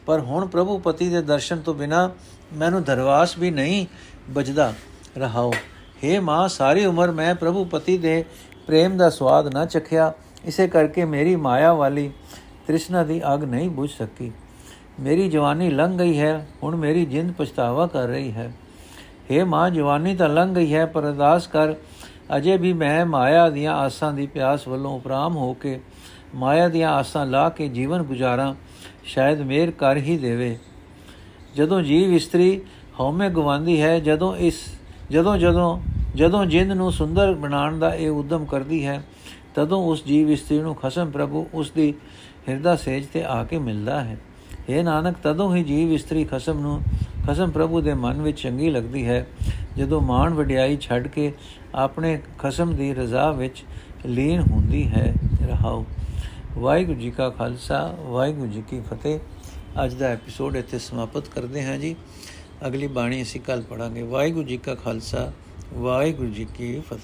[SPEAKER 1] ਪਰ ਹੁਣ ਪ੍ਰਭੂ ਪਤੀ ਦੇ ਦਰਸ਼ਨ ਤੋਂ ਬਿਨਾ ਮੈਨੂੰ ਦਰਵਾਸ ਵੀ ਨਹੀਂ ਬਜਦਾ ਰਹਾਓ। हे ਮਾਂ, ਸਾਰੀ ਉਮਰ ਮੈਂ ਪ੍ਰਭੂ ਪਤੀ ਦੇ ਪ੍ਰੇਮ ਦਾ ਸਵਾਦ ਨਾ ਚਖਿਆ। ਇਸੇ ਕਰਕੇ ਮੇਰੀ ਮਾਇਆ ਵਾਲੀ ਤ੍ਰਿਸ਼ਨਾ ਦੀ ਅਗ ਨਹੀਂ ਬੁਝ ਸਕੀ। ਮੇਰੀ ਜਵਾਨੀ ਲੰਘ ਗਈ ਹੈ, ਹੁਣ ਮੇਰੀ ਜਿੰਦ ਪਛਤਾਵਾ ਕਰ ਰਹੀ ਹੈ। हे ਮਾਂ, ਜਵਾਨੀ ਤਾਂ ਲੰਘ ਗਈ ਹੈ, ਪਰ ਅਰਦਾਸ ਕਰ, ਅਜੇ ਵੀ ਮੈਂ ਮਾਇਆ ਦੀਆਂ ਆਸਾਂ ਦੀ ਪਿਆਸ ਵੱਲੋਂ ਉਪਰਾਮ ਹੋ ਕੇ, ਮਾਇਆ ਦੀਆਂ ਆਸਾਂ ਲਾ ਕੇ ਜੀਵਨ ਗੁਜ਼ਾਰਾਂ, ਸ਼ਾਇਦ ਮੇਰ ਕਰ ਹੀ ਦੇਵੇ। ਜਦੋਂ ਜੀਵ ਇਸਤਰੀ ਹਉਮੈ ਗਵਾਉਂਦੀ ਹੈ, ਜਦੋਂ ਇਸ, ਜਦੋਂ ਜਦੋਂ ਜਦੋਂ ਜਿੰਦ ਨੂੰ ਸੁੰਦਰ ਬਣਾਉਣ ਦਾ ਇਹ ਉਦਮ ਕਰਦੀ ਹੈ, ਤਦੋਂ ਉਸ ਜੀਵ ਇਸਤਰੀ ਨੂੰ ਖਸਮ ਪ੍ਰਭੂ, ਉਸ ਦੀ ਹਿਰਦਾ ਸੇਜ ਤੇ ਆ ਕੇ ਮਿਲਦਾ ਹੈ। ਇਹ ਨਾਨਕ, ਤਦੋਂ ਹੀ ਜੀਵ ਇਸਤਰੀ ਖਸਮ ਨੂੰ, ਖਸਮ ਪ੍ਰਭੂ ਦੇ ਮਨ ਵਿੱਚ ਚੰਗੀ ਲੱਗਦੀ ਹੈ। ਜਦੋਂ ਮਾਣ ਵਡਿਆਈ ਛੱਡ ਕੇ ਆਪਣੇ ਖਸਮ ਦੀ ਰਜ਼ਾ ਵਿੱਚ ਲੀਨ ਹੁੰਦੀ ਹੈ ਰਹਾਉ ਵਾਹਿਗੁਰੂ ਜੀ ਕਾ ਖਾਲਸਾ, ਵਾਹਿਗੁਰੂ ਜੀ ਕੀ ਫਤਿਹ। ਅੱਜ ਦਾ ਐਪੀਸੋਡ ਇੱਥੇ ਸਮਾਪਤ ਕਰਦੇ ਹਾਂ ਜੀ। ਅਗਲੀ ਬਾਣੀ ਅਸੀਂ ਕੱਲ ਪੜਾਂਗੇ ਵਾਹਿਗੁਰੂ ਜੀ ਕਾ ਖਾਲਸਾ, ਵਾਹਿਗੁਰੂ ਜੀ ਕੀ ਫਤਿਹ।